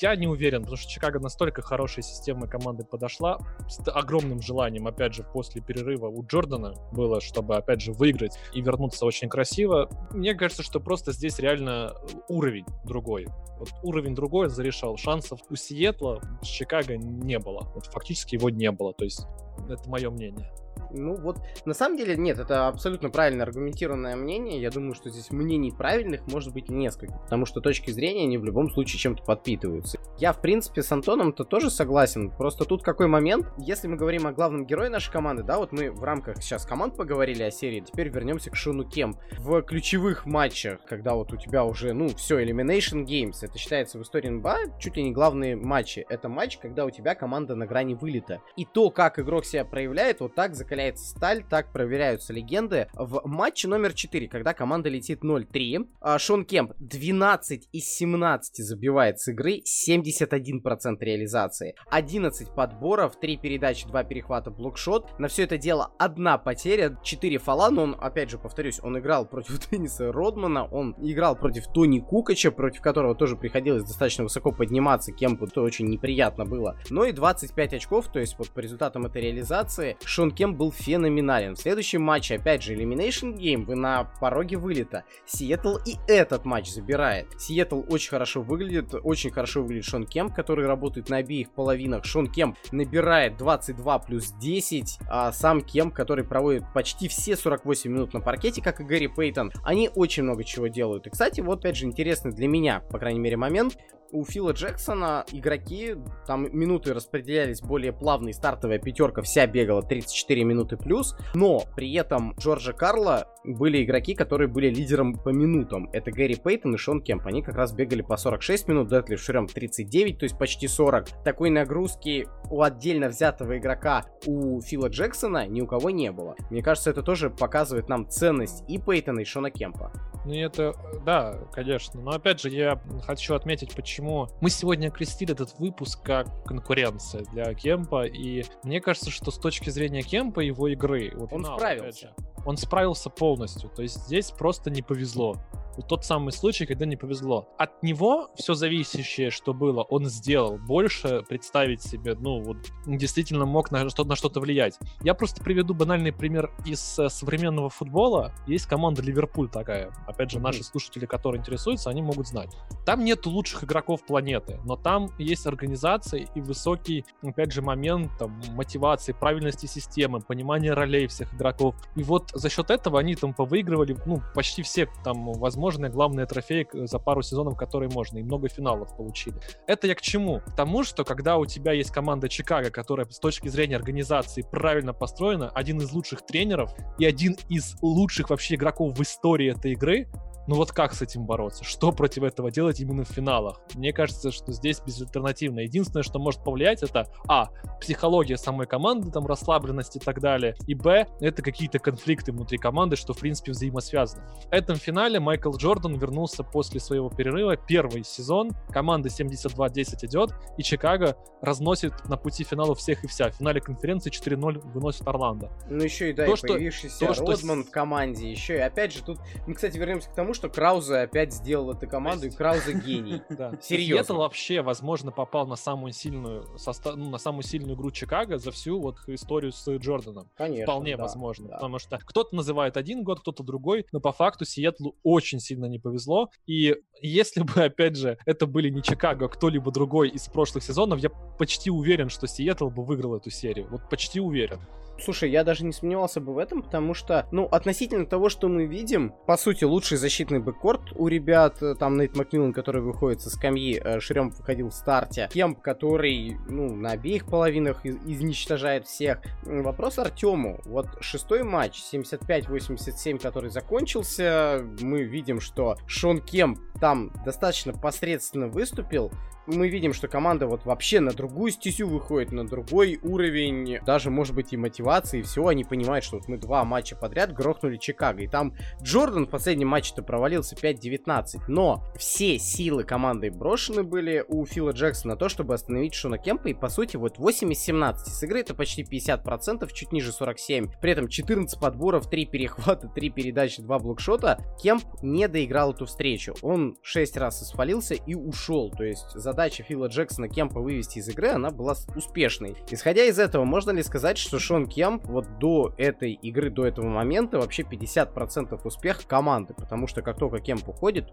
я не уверен, потому что Чикаго настолько хорошей системой команды подошла, с огромным желанием, опять же, после перерыва у Джордана было, чтобы, опять же, выиграть и вернуться очень красиво. Мне кажется, что просто здесь реально уровень другой. Вот уровень другой зарешал. Шансов у Сиэтла с Чикаго не было. Вот фактически его не было. То есть это мое мнение. Ну вот, на самом деле, нет, это абсолютно правильно аргументированное мнение. Я думаю, что здесь мнений правильных может быть несколько, потому что точки зрения, они в любом случае чем-то подпитываются. Я, в принципе, с Антоном-то тоже согласен. Просто тут какой момент, если мы говорим о главном герое нашей команды, да, вот мы в рамках сейчас команд поговорили о серии, теперь вернемся к Шону Кемп. В ключевых матчах, когда вот у тебя уже, ну, все, Elimination Games, это считается в истории НБА чуть ли не главные матчи. Это матч, когда у тебя команда на грани вылета. И то, как игрок себя проявляет, вот так закаляется сталь, так проверяются легенды. В матче номер 4, когда команда летит 0-3, а, Шон Кемп 12 из 17 забивает с игры, 71% реализации, 11 подборов, 3 передачи, 2 перехвата, блокшот. На все это дело одна потеря, 4 фола, но он, опять же, повторюсь, он играл против Денниса Родмана, он играл против Тони Кукача, против которого тоже приходилось достаточно высоко подниматься, Кемпу то очень неприятно было. Но и 25 очков, то есть вот по результатам этой реализации Шон Кемп был феноменален. В следующем матче, опять же, Elimination Game, вы на пороге вылета. Сиэтл и этот матч забирает. Сиэтл очень хорошо выглядит, очень хорошо выглядит Шон Кемп, который работает на обеих половинах. Шон Кемп набирает 22 плюс 10, а сам Кемп, который проводит почти все 48 минут на паркете, как и Гэри Пейтон, они очень много чего делают. И, кстати, вот опять же интересный для меня, по крайней мере, момент у Фила Джексона игроки, там минуты распределялись более плавные, стартовая пятерка вся бегала 34 минуты плюс, но при этом Джорджа Карла были игроки, которые были лидером по минутам. Это Гэри Пейтон и Шон Кемп. Они как раз бегали по 46 минут, Детлиф Шрем 39, то есть почти 40. Такой нагрузки у отдельно взятого игрока у Фила Джексона ни у кого не было. Мне кажется, это тоже показывает нам ценность и Пейтона, и Шона Кемпа. Ну, это, да, конечно. Но опять же, я хочу отметить, почему мы сегодня окрестили этот выпуск как конкуренция для Кемпа. И мне кажется, что с точки зрения Кемпа его игры... Вот, он финал, справился. Же, он справился полностью. То есть здесь просто не повезло вот тот самый случай, когда не повезло. От него все зависящее, что было, он сделал. Больше представить себе, ну, вот, действительно мог на, что, на что-то влиять. Я просто приведу банальный пример из э, современного футбола. Есть команда Ливерпуль такая. Опять же, наши слушатели, которые интересуются, они могут знать. Там нет лучших игроков планеты, но там есть организация и высокий, опять же, момент там, мотивации, правильности системы, понимания ролей всех игроков. И вот за счет этого они там повыигрывали, ну, почти все там возможно возможные главные трофеи за пару сезонов, которые можно, и много финалов получили. Это я к чему? К тому, что когда у тебя есть команда Чикаго, которая с точки зрения организации правильно построена, один из лучших тренеров и один из лучших вообще игроков в истории этой игры, ну вот как с этим бороться? Что против этого делать именно в финалах? Мне кажется, что здесь безальтернативно. Единственное, что может повлиять, это а. психология самой команды, там расслабленность и так далее, и б. это какие-то конфликты внутри команды, что в принципе взаимосвязано. В этом финале Майкл Джордан вернулся после своего перерыва, первый сезон, команда 72-10 идет, и Чикаго разносит на пути финала всех и вся. В финале конференции 4-0 выносит Орландо. Ну еще и да, то, и появившийся то, что... в команде, еще и опять же тут, мы, кстати, вернемся к тому, что Краузе опять сделал эту команду, и Краузе гений. Да. Серьезно. Сиэтл вообще, возможно, попал на самую сильную состав, ну, на самую сильную игру Чикаго за всю вот историю с Джорданом. Конечно. Вполне да, возможно. Да. Потому что кто-то называет один год, кто-то другой, но по факту Сиэтлу очень сильно не повезло. И если бы, опять же, это были не Чикаго, а кто-либо другой из прошлых сезонов, я почти уверен, что Сиэтл бы выиграл эту серию. Вот почти уверен. Слушай, я даже не сомневался бы в этом, потому что, ну, относительно того, что мы видим, по сути, лучший защитный бэккорд у ребят, э, там Нейт Макмиллан, который выходит со скамьи, э, Шрем выходил в старте, Кемп, который, ну, на обеих половинах из изничтожает всех. Вопрос Артему. Вот шестой матч, 75-87, который закончился, мы видим, что Шон Кемп там достаточно посредственно выступил, мы видим, что команда вот вообще на другую стезю выходит, на другой уровень, даже, может быть, и мотивации, и все, они понимают, что вот мы два матча подряд грохнули Чикаго, и там Джордан в последнем матче-то провалился 5-19, но все силы команды брошены были у Фила Джексона на то, чтобы остановить Шона Кемпа, и, по сути, вот 8 из 17 с игры это почти 50%, чуть ниже 47, при этом 14 подборов, 3 перехвата, 3 передачи, 2 блокшота, Кемп не доиграл эту встречу, он 6 раз испалился и ушел, то есть за задача Фила Джексона Кемпа вывести из игры, она была успешной. Исходя из этого, можно ли сказать, что Шон Кемп вот до этой игры, до этого момента вообще 50% успех команды, потому что как только Кемп уходит,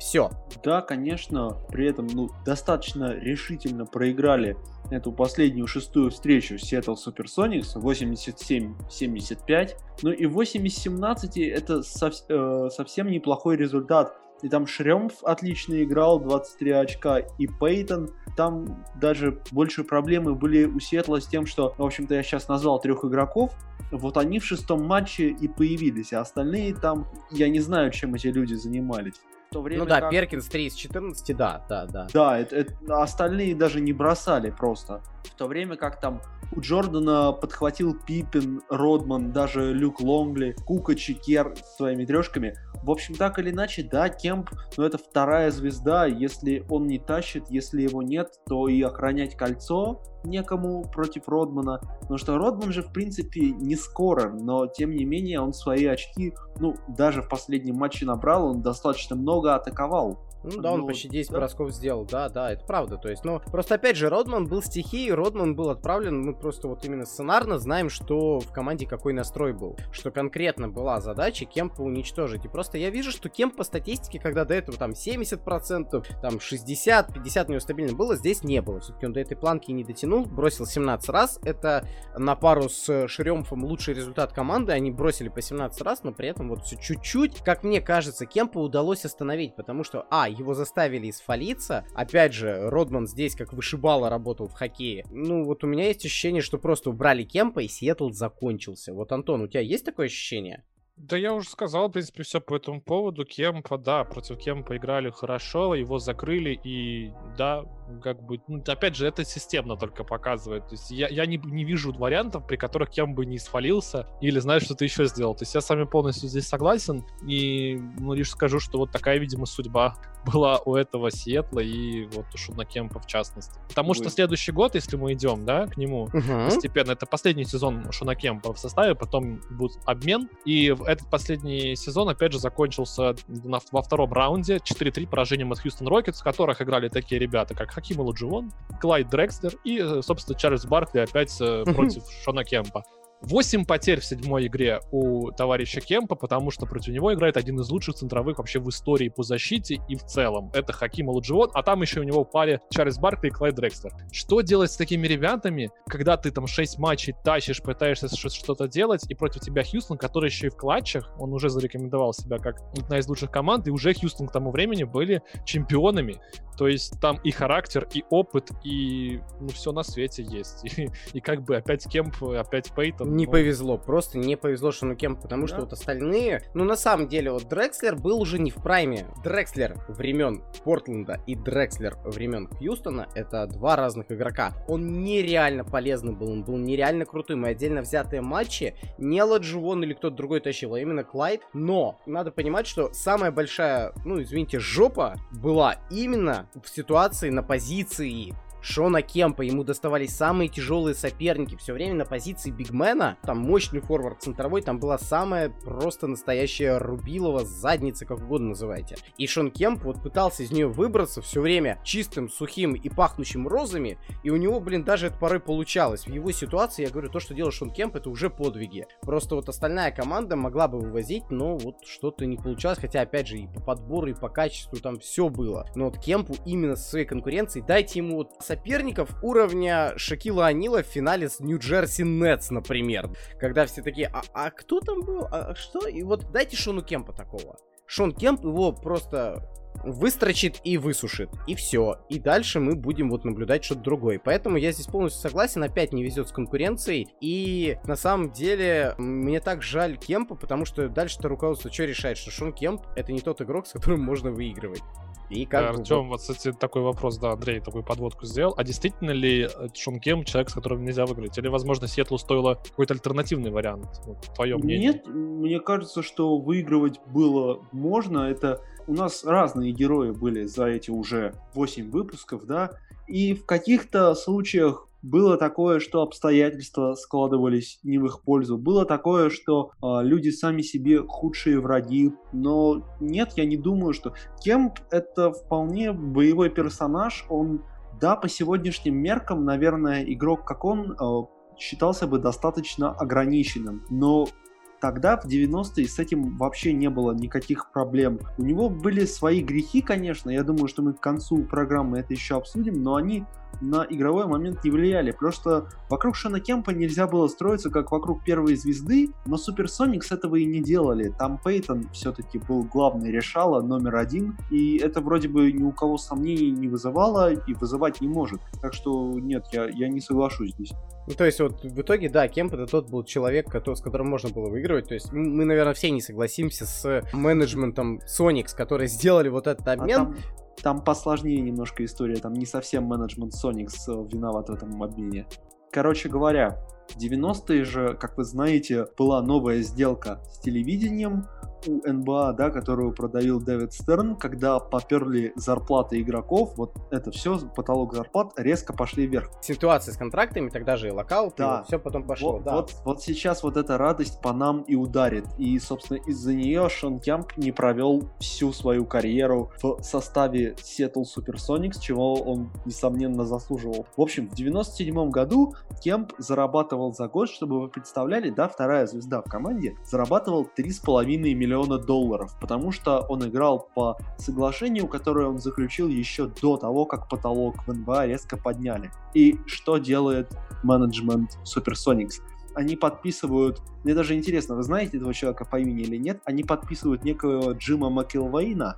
все. Да, конечно, при этом ну, достаточно решительно проиграли эту последнюю шестую встречу Seattle Supersonics 87-75. Ну и 8-17 это сов- э, совсем неплохой результат и там Шремф отлично играл, 23 очка, и Пейтон. Там даже больше проблемы были у Сиэтла с тем, что, в общем-то, я сейчас назвал трех игроков, вот они в шестом матче и появились, а остальные там, я не знаю, чем эти люди занимались. В то время ну да, как... Перкинс 3 из 14, да, да, да. Да, это, это, остальные даже не бросали просто. В то время как там у Джордана подхватил Пиппин, Родман, даже Люк Лонгли, Кука, Чикер своими трешками. В общем, так или иначе, да, Кемп, но это вторая звезда. Если он не тащит, если его нет, то и охранять кольцо некому против Родмана. Потому что Родман же, в принципе, не скоро, но тем не менее он свои очки, ну, даже в последнем матче набрал, он достаточно много атаковал. Ну да, он ну, почти 10 да. бросков сделал, да, да, это правда. То есть, ну, просто опять же, Родман был стихией, Родман был отправлен, мы просто вот именно сценарно знаем, что в команде какой настрой был. Что конкретно была задача Кемпа уничтожить. И просто я вижу, что Кемп по статистике, когда до этого там 70%, там 60, 50 у него стабильно было, здесь не было. Все-таки он до этой планки не дотянул, бросил 17 раз. Это на пару с Шеремфом лучший результат команды. Они бросили по 17 раз, но при этом вот все чуть-чуть, как мне кажется, Кемпа удалось остановить, потому что, а, его заставили испалиться. Опять же, Родман здесь как вышибало работал в хоккее. Ну, вот у меня есть ощущение, что просто убрали Кемпа, и Сиэтл закончился. Вот, Антон, у тебя есть такое ощущение? Да я уже сказал, в принципе, все по этому поводу. Кемпа, да, против Кемпа играли хорошо, его закрыли, и да, как бы, ну, опять же, это системно только показывает. То есть я, я не, не вижу вариантов, при которых Кем бы не свалился или, знаешь, что-то еще сделал. То есть я с вами полностью здесь согласен, и, ну, лишь скажу, что вот такая, видимо, судьба была у этого Сиэтла и вот у Шуна Кемпа в частности. Потому Ой. что следующий год, если мы идем, да, к нему угу. постепенно, это последний сезон Шуна Кемпа в составе, потом будет обмен, и этот последний сезон, опять же, закончился на, во втором раунде 4-3 поражением от Хьюстон Рокетс, в которых играли такие ребята, как Хаким Ладживон, Клайд Дрекстер и, э, собственно, Чарльз Баркли опять э, против Шона Кемпа. 8 потерь в седьмой игре у товарища Кемпа, потому что против него играет один из лучших центровых вообще в истории по защите и в целом. Это Хаким Аладжиот, а там еще у него паре Чарльз Баркли и Клайд Дрекстер. Что делать с такими ребятами, когда ты там 6 матчей тащишь, пытаешься что-то делать, и против тебя Хьюстон, который еще и в клатчах, он уже зарекомендовал себя как одна из лучших команд, и уже Хьюстон к тому времени были чемпионами. То есть там и характер, и опыт, и ну, все на свете есть. И, и как бы опять Кемп, опять Пейтон. Не ну... повезло, просто не повезло Шону Кемпу, потому да. что вот остальные... Ну, на самом деле, вот Дрекслер был уже не в прайме. Дрекслер времен Портленда и Дрекслер времен Хьюстона — это два разных игрока. Он нереально полезный был, он был нереально крутой. Мы отдельно взятые матчи не Ладживон или кто-то другой тащил, а именно Клайд. Но надо понимать, что самая большая, ну, извините, жопа была именно в ситуации на позиции Шона Кемпа, ему доставались самые тяжелые соперники, все время на позиции бигмена, там мощный форвард центровой, там была самая просто настоящая Рубилова задница, как угодно называйте. И Шон Кемп вот пытался из нее выбраться все время чистым, сухим и пахнущим розами, и у него, блин, даже это порой получалось. В его ситуации, я говорю, то, что делал Шон Кемп, это уже подвиги. Просто вот остальная команда могла бы вывозить, но вот что-то не получалось, хотя, опять же, и по подбору, и по качеству там все было. Но вот Кемпу именно со своей конкуренцией, дайте ему вот соперников уровня Шакила Анила в финале с Нью-Джерси Нетс, например. Когда все такие, а, а кто там был? А что? И вот дайте Шону Кемпа такого. Шон Кемп его просто выстрочит и высушит. И все. И дальше мы будем вот наблюдать что-то другое. Поэтому я здесь полностью согласен. Опять не везет с конкуренцией. И на самом деле мне так жаль Кемпа, потому что дальше-то руководство что решает? Что Шон Кемп это не тот игрок, с которым можно выигрывать. И как да, Артем, вот, кстати, такой вопрос, да, Андрей такую подводку сделал. А действительно ли э, Шон Кем человек, с которым нельзя выиграть? Или, возможно, Сетлу стоило какой-то альтернативный вариант? Вот, твое мнение. Нет, мне кажется, что выигрывать было можно. Это у нас разные герои были за эти уже 8 выпусков, да, и в каких-то случаях было такое, что обстоятельства складывались не в их пользу. Было такое, что э, люди сами себе худшие враги. Но нет, я не думаю, что Кемп это вполне боевой персонаж. Он, да, по сегодняшним меркам, наверное, игрок как он э, считался бы достаточно ограниченным. Но Тогда, в 90-е, с этим вообще не было никаких проблем. У него были свои грехи, конечно, я думаю, что мы к концу программы это еще обсудим, но они на игровой момент не влияли. Просто вокруг Шона Кемпа нельзя было строиться как вокруг первой звезды, но Суперсоникс этого и не делали. Там Пейтон все-таки был главный решала, номер один, и это вроде бы ни у кого сомнений не вызывало и вызывать не может. Так что нет, я, я не соглашусь здесь. Ну, то есть, вот в итоге, да, Кемп это тот был человек, который, с которым можно было выигрывать. То есть, мы, наверное, все не согласимся с менеджментом Соникс, которые сделали вот этот обмен. А там там посложнее немножко история, там не совсем менеджмент Sonics э, виноват в этом обмене. Короче говоря, в 90-е же, как вы знаете, была новая сделка с телевидением, у НБА, да, которую продавил Дэвид Стерн, когда поперли зарплаты игроков, вот это все, потолок зарплат резко пошли вверх. Ситуация с контрактами, тогда же и локаут, да. все потом пошло, вот, да. Вот, вот сейчас вот эта радость по нам и ударит. И, собственно, из-за нее Шон Кемп не провел всю свою карьеру в составе Seattle Supersonics, чего он, несомненно, заслуживал. В общем, в 97 году Кемп зарабатывал за год, чтобы вы представляли, да, вторая звезда в команде, зарабатывал 3,5 миллиона миллиона долларов, потому что он играл по соглашению, которое он заключил еще до того, как потолок в НБА резко подняли. И что делает менеджмент Supersonics? Они подписывают, мне даже интересно, вы знаете этого человека по имени или нет, они подписывают некого Джима Макилвейна,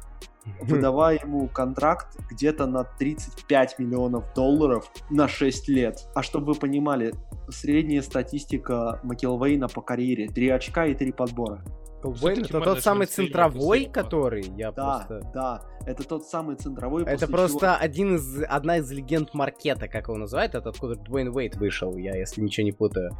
выдавая ему контракт где-то на 35 миллионов долларов на 6 лет. А чтобы вы понимали, средняя статистика Макилвейна по карьере 3 очка и 3 подбора. Колбейн это тот самый центровой, который я да, просто... Да, это тот самый центровой. Это просто чего... один из, одна из легенд маркета, как его называют, это откуда Дуэйн Уэйт вышел, я если ничего не путаю.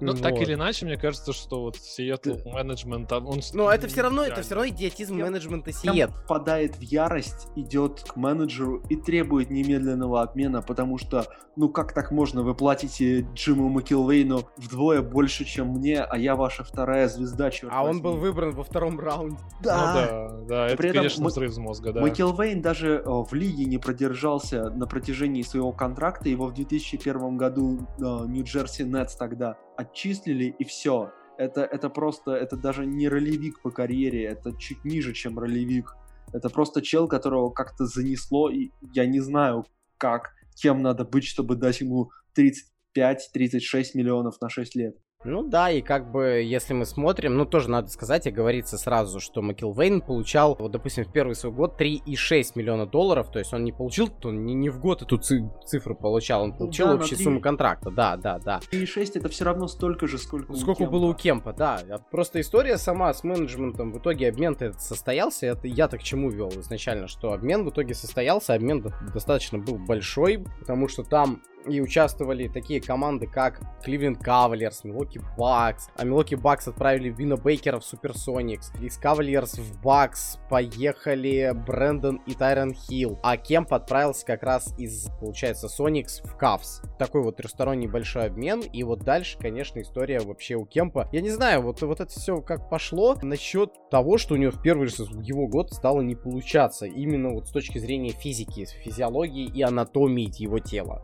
Ну, вот. так или иначе, мне кажется, что вот Seattle менеджмент, он... Но это все равно, это все равно идиотизм менеджмента Seattle. впадает в ярость, идет к менеджеру и требует немедленного обмена, потому что, ну как так можно, вы платите Джиму Макилвейну вдвое больше, чем мне, а я ваша вторая звезда, черт А возьми. он был выбран во втором раунде. Да, ну, да, да, это, При этом конечно, взрыв мозга, да. Макилвейн даже э, в лиге не продержался на протяжении своего контракта, его в 2001 году э, Нью-Джерси Нетс тогда отчислили и все. Это, это просто, это даже не ролевик по карьере, это чуть ниже, чем ролевик. Это просто чел, которого как-то занесло, и я не знаю, как, кем надо быть, чтобы дать ему 35-36 миллионов на 6 лет. Ну да, и как бы, если мы смотрим, ну тоже надо сказать и говорится сразу, что Макилвейн получал, вот, допустим, в первый свой год 3,6 миллиона долларов, то есть он не получил, он не, не в год эту цифру получал, он получил да, общую 3... сумму контракта, да, да, да. 3,6 это все равно столько же, сколько Сколько у было у Кемпа, да. Просто история сама с менеджментом, в итоге обмен этот состоялся, это я так к чему вел изначально, что обмен в итоге состоялся, обмен достаточно был большой, потому что там и участвовали такие команды, как Кливленд Кавалерс, Милуоки Бакс. А Милуоки Бакс отправили Вина Бейкера в Суперсоникс. Из Кавалерс в Бакс поехали Брэндон и Тайрон Хилл. А Кемп отправился как раз из, получается, Соникс в Кавс. Такой вот трехсторонний большой обмен. И вот дальше, конечно, история вообще у Кемпа. Я не знаю, вот, вот это все как пошло насчет того, что у него в первый же его год стало не получаться. Именно вот с точки зрения физики, физиологии и анатомии его тела.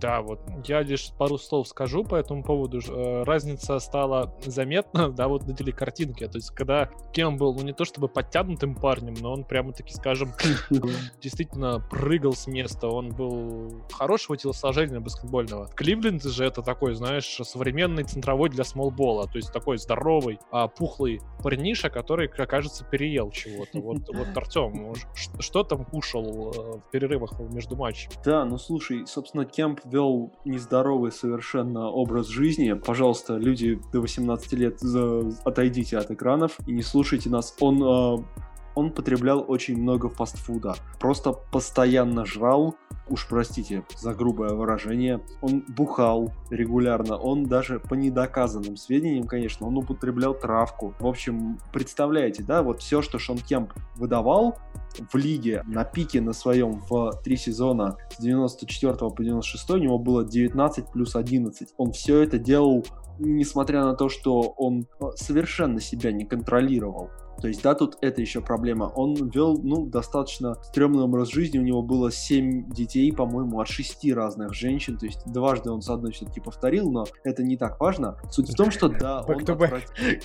Да, вот я лишь пару слов скажу по этому поводу. Э, разница стала заметна, да, вот на телекартинке. То есть, когда Кем был, ну, не то чтобы подтянутым парнем, но он прямо-таки, скажем, действительно прыгал с места. Он был хорошего телосложения баскетбольного. Кливленд же это такой, знаешь, современный центровой для смолбола. То есть, такой здоровый, а, пухлый парниша, который, как кажется, переел чего-то. Вот, вот Артем, что там кушал э, в перерывах между матчами? Да, ну слушай, собственно, Кемп вел нездоровый совершенно образ жизни. Пожалуйста, люди до 18 лет, отойдите от экранов и не слушайте нас. Он э, он потреблял очень много фастфуда. Просто постоянно жрал, уж простите за грубое выражение, он бухал регулярно, он даже по недоказанным сведениям, конечно, он употреблял травку. В общем, представляете, да, вот все, что Шон Кемп выдавал в лиге на пике на своем в три сезона с 94 по 96 у него было 19 плюс 11. Он все это делал несмотря на то, что он совершенно себя не контролировал. То есть, да, тут это еще проблема. Он вел, ну, достаточно стрёмный образ жизни. У него было 7 детей, по-моему, от 6 разных женщин. То есть, дважды он с одной все-таки повторил, но это не так важно. Суть в том, что, да, он...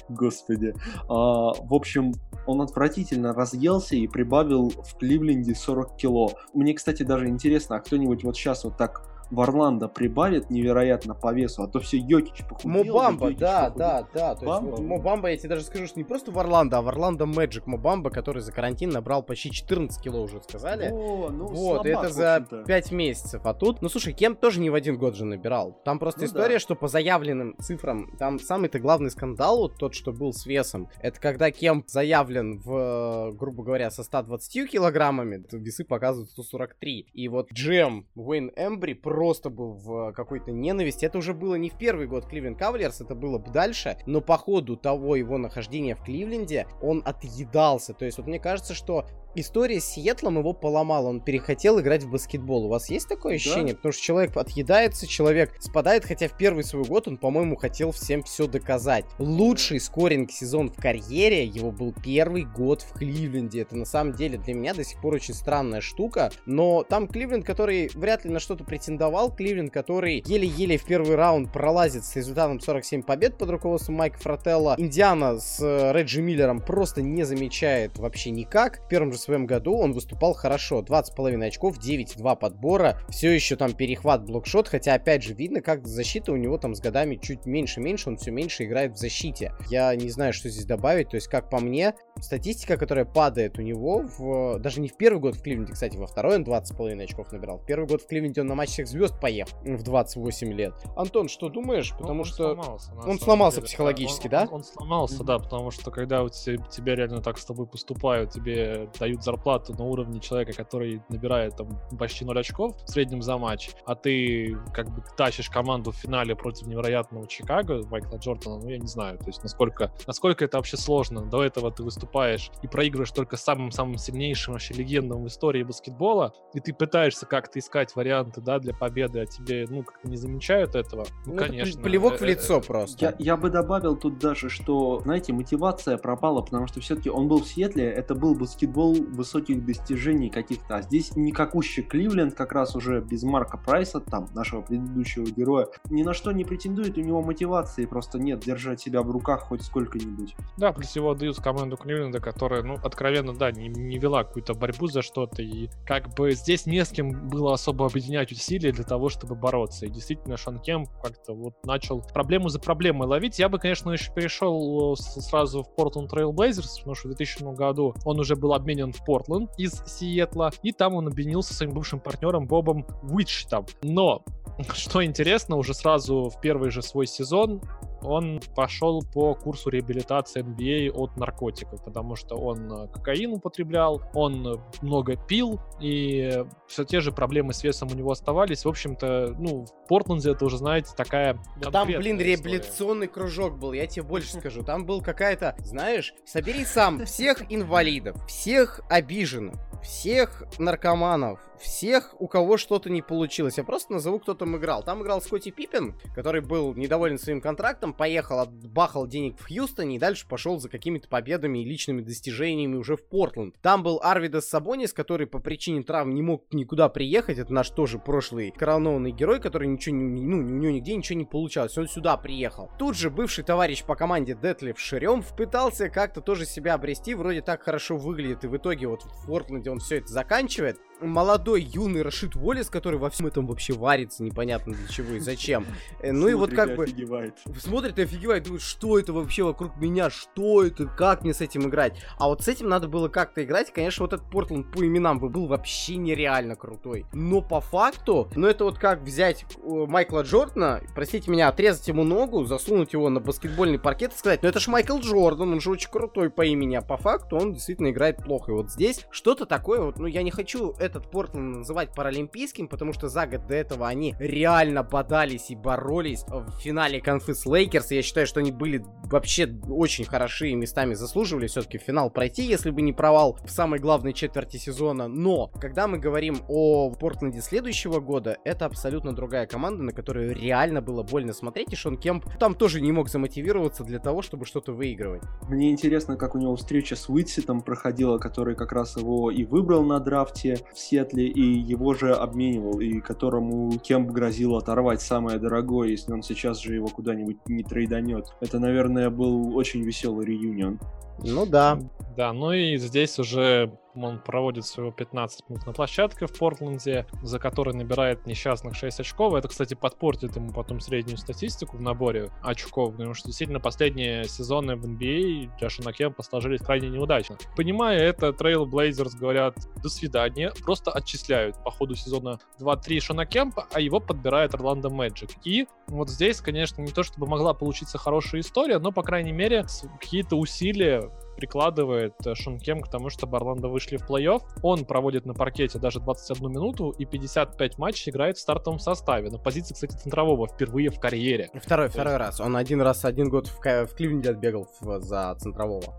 Господи. А, в общем, он отвратительно разъелся и прибавил в Кливленде 40 кило. Мне, кстати, даже интересно, а кто-нибудь вот сейчас вот так в Орландо прибавит невероятно по весу, а то все Йокич похудел. Мобамба, да, да, да. Бамба? есть Мобамба, я тебе даже скажу, что не просто в Орландо, а в Орландо Мэджик Мобамба, который за карантин набрал почти 14 кило уже сказали. О, ну, вот, слабак, это за 5 месяцев. А тут, ну слушай, Кем тоже не в один год же набирал. Там просто ну, история, да. что по заявленным цифрам, там самый-то главный скандал, вот тот, что был с весом, это когда Кем заявлен в, грубо говоря, со 120 килограммами, весы показывают 143. И вот Джем Уэйн Эмбри просто был в какой-то ненависти. Это уже было не в первый год Кливленд Кавалерс, это было бы дальше, но по ходу того его нахождения в Кливленде он отъедался. То есть вот мне кажется, что история с Сиэтлом его поломала. Он перехотел играть в баскетбол. У вас есть такое ощущение? Да. Потому что человек отъедается, человек спадает, хотя в первый свой год он, по-моему, хотел всем все доказать. Лучший скоринг сезон в карьере его был первый год в Кливленде. Это на самом деле для меня до сих пор очень странная штука. Но там Кливленд, который вряд ли на что-то претендовал, Кливленд, который еле-еле в первый раунд пролазит с результатом 47 побед под руководством Майка Фрателла. Индиана с э, Реджи Миллером просто не замечает вообще никак. В первом же своем году он выступал хорошо. 20,5 очков, 9,2 подбора. Все еще там перехват, блокшот. Хотя, опять же, видно, как защита у него там с годами чуть меньше-меньше. Он все меньше играет в защите. Я не знаю, что здесь добавить. То есть, как по мне, статистика, которая падает у него в, даже не в первый год в Кливленде, кстати, во второй он 20,5 очков набирал. В первый год в Кливленде он на матч всех звезд поехал в 28 лет. Антон, что думаешь? Ну, потому он что сломался, он сломался деле. психологически, он, да? Он, он сломался, да, потому что когда у тебя, тебя реально так с тобой поступают, тебе дают зарплату на уровне человека, который набирает там почти 0 очков в среднем за матч, а ты как бы тащишь команду в финале против невероятного Чикаго, Майкла Джордана, ну я не знаю, то есть насколько, насколько это вообще сложно. До этого ты выступаешь и проигрываешь только самым-самым сильнейшим вообще легендам в истории баскетбола, и ты пытаешься как-то искать варианты, да, для победы, а тебе, ну, как-то не замечают этого. Ну, Ну, конечно. плевок в э, лицо э, просто. Я, я бы добавил тут даже, что, знаете, мотивация пропала, потому что все-таки он был в Сиэтле, это был баскетбол высоких достижений каких-то, а здесь никакущий Кливленд, как раз уже без Марка Прайса, там, нашего предыдущего героя, ни на что не претендует, у него мотивации просто нет держать себя в руках хоть сколько-нибудь. Да, плюс его отдают в команду Кливленда, которая, ну, откровенно, да, не, не вела какую-то борьбу за что-то, и как бы здесь не с кем было особо объединять усилия для того, чтобы бороться. И действительно, Шон Кемп как-то вот начал проблему за проблемой ловить. Я бы, конечно, еще перешел э, сразу в Portland Trail Blazers, потому что в 2000 году он уже был обменен в Портленд из Сиэтла, и там он объединился со своим бывшим партнером Бобом Уитчетом. Но что интересно, уже сразу в первый же свой сезон он пошел по курсу реабилитации NBA от наркотиков, потому что он э, кокаин употреблял, он много пил, и все те же проблемы с весом у него оставались. В общем-то, ну, в Портленде это уже, знаете, такая там, блин, история. реабилитационный кружок был, я тебе больше скажу. Там был какая-то, знаешь, собери сам всех инвалидов, всех обиженных, всех наркоманов, всех, у кого что-то не получилось. Я просто назову, кто там играл. Там играл Скотти Пиппин, который был недоволен своим контрактом, поехал, отбахал денег в Хьюстоне и дальше пошел за какими-то победами и личными достижениями уже в Портленд. Там был Арвидас Сабонис, который по причине травм не мог никуда приехать. Это наш тоже прошлый коронованный герой, который ничего не, ну, у него нигде ничего не получалось. Он сюда приехал. Тут же бывший товарищ по команде Детлев Шерем пытался как-то тоже себя обрести, вроде так хорошо выглядит, и в итоге вот в Портленде он все это заканчивает. Молодой, юный Рашид Уоллес, который во всем этом вообще варится, непонятно для чего и зачем. Э, Ну и вот как бы офигевает. смотрит и офигевает, думает, что это вообще вокруг меня, что это, как мне с этим играть. А вот с этим надо было как-то играть. Конечно, вот этот Портленд по именам бы был вообще нереально крутой. Но по факту, ну это вот как взять э, Майкла Джордана, простите меня, отрезать ему ногу, засунуть его на баскетбольный паркет и сказать, ну это ж Майкл Джордан, он же очень крутой по имени, а по факту он действительно играет плохо. И вот здесь что-то такое, вот, ну я не хочу этот Портленд называть паралимпийским, потому что за год до этого они реально бодались и боролись в финале конфы с Лейкерс. Я считаю, что они были вообще очень хороши и местами заслуживали все-таки в финал пройти, если бы не провал в самой главной четверти сезона. Но, когда мы говорим о Портленде следующего года, это абсолютно другая команда, на которую реально было больно смотреть. И Шон Кемп там тоже не мог замотивироваться для того, чтобы что-то выигрывать. Мне интересно, как у него встреча с Уитситом проходила, который как раз его и выбрал на драфте в Сетле, и его же обменивал, и которому Кемп грозил оторвать самое дорогое, если он сейчас же его куда-нибудь не трейданет. Это, наверное, был очень веселый реюнион. Ну да. Да, ну и здесь уже он проводит всего 15 минут на площадке в Портленде, за который набирает несчастных 6 очков. Это, кстати, подпортит ему потом среднюю статистику в наборе очков, потому что действительно последние сезоны в NBA для Шона Кемпа сложились крайне неудачно. Понимая это, Трейл Блейзерс говорят «до свидания», просто отчисляют по ходу сезона 2-3 Шона Кемпа, а его подбирает Орландо Мэджик. И вот здесь, конечно, не то чтобы могла получиться хорошая история, но, по крайней мере, какие-то усилия прикладывает э, Шон Кем к тому, чтобы Орландо вышли в плей-офф. Он проводит на паркете даже 21 минуту и 55 матчей играет в стартовом составе. На позиции, кстати, центрового впервые в карьере. Второй, То второй раз. Он один раз, один год в, в Кливленде отбегал в- за центрового.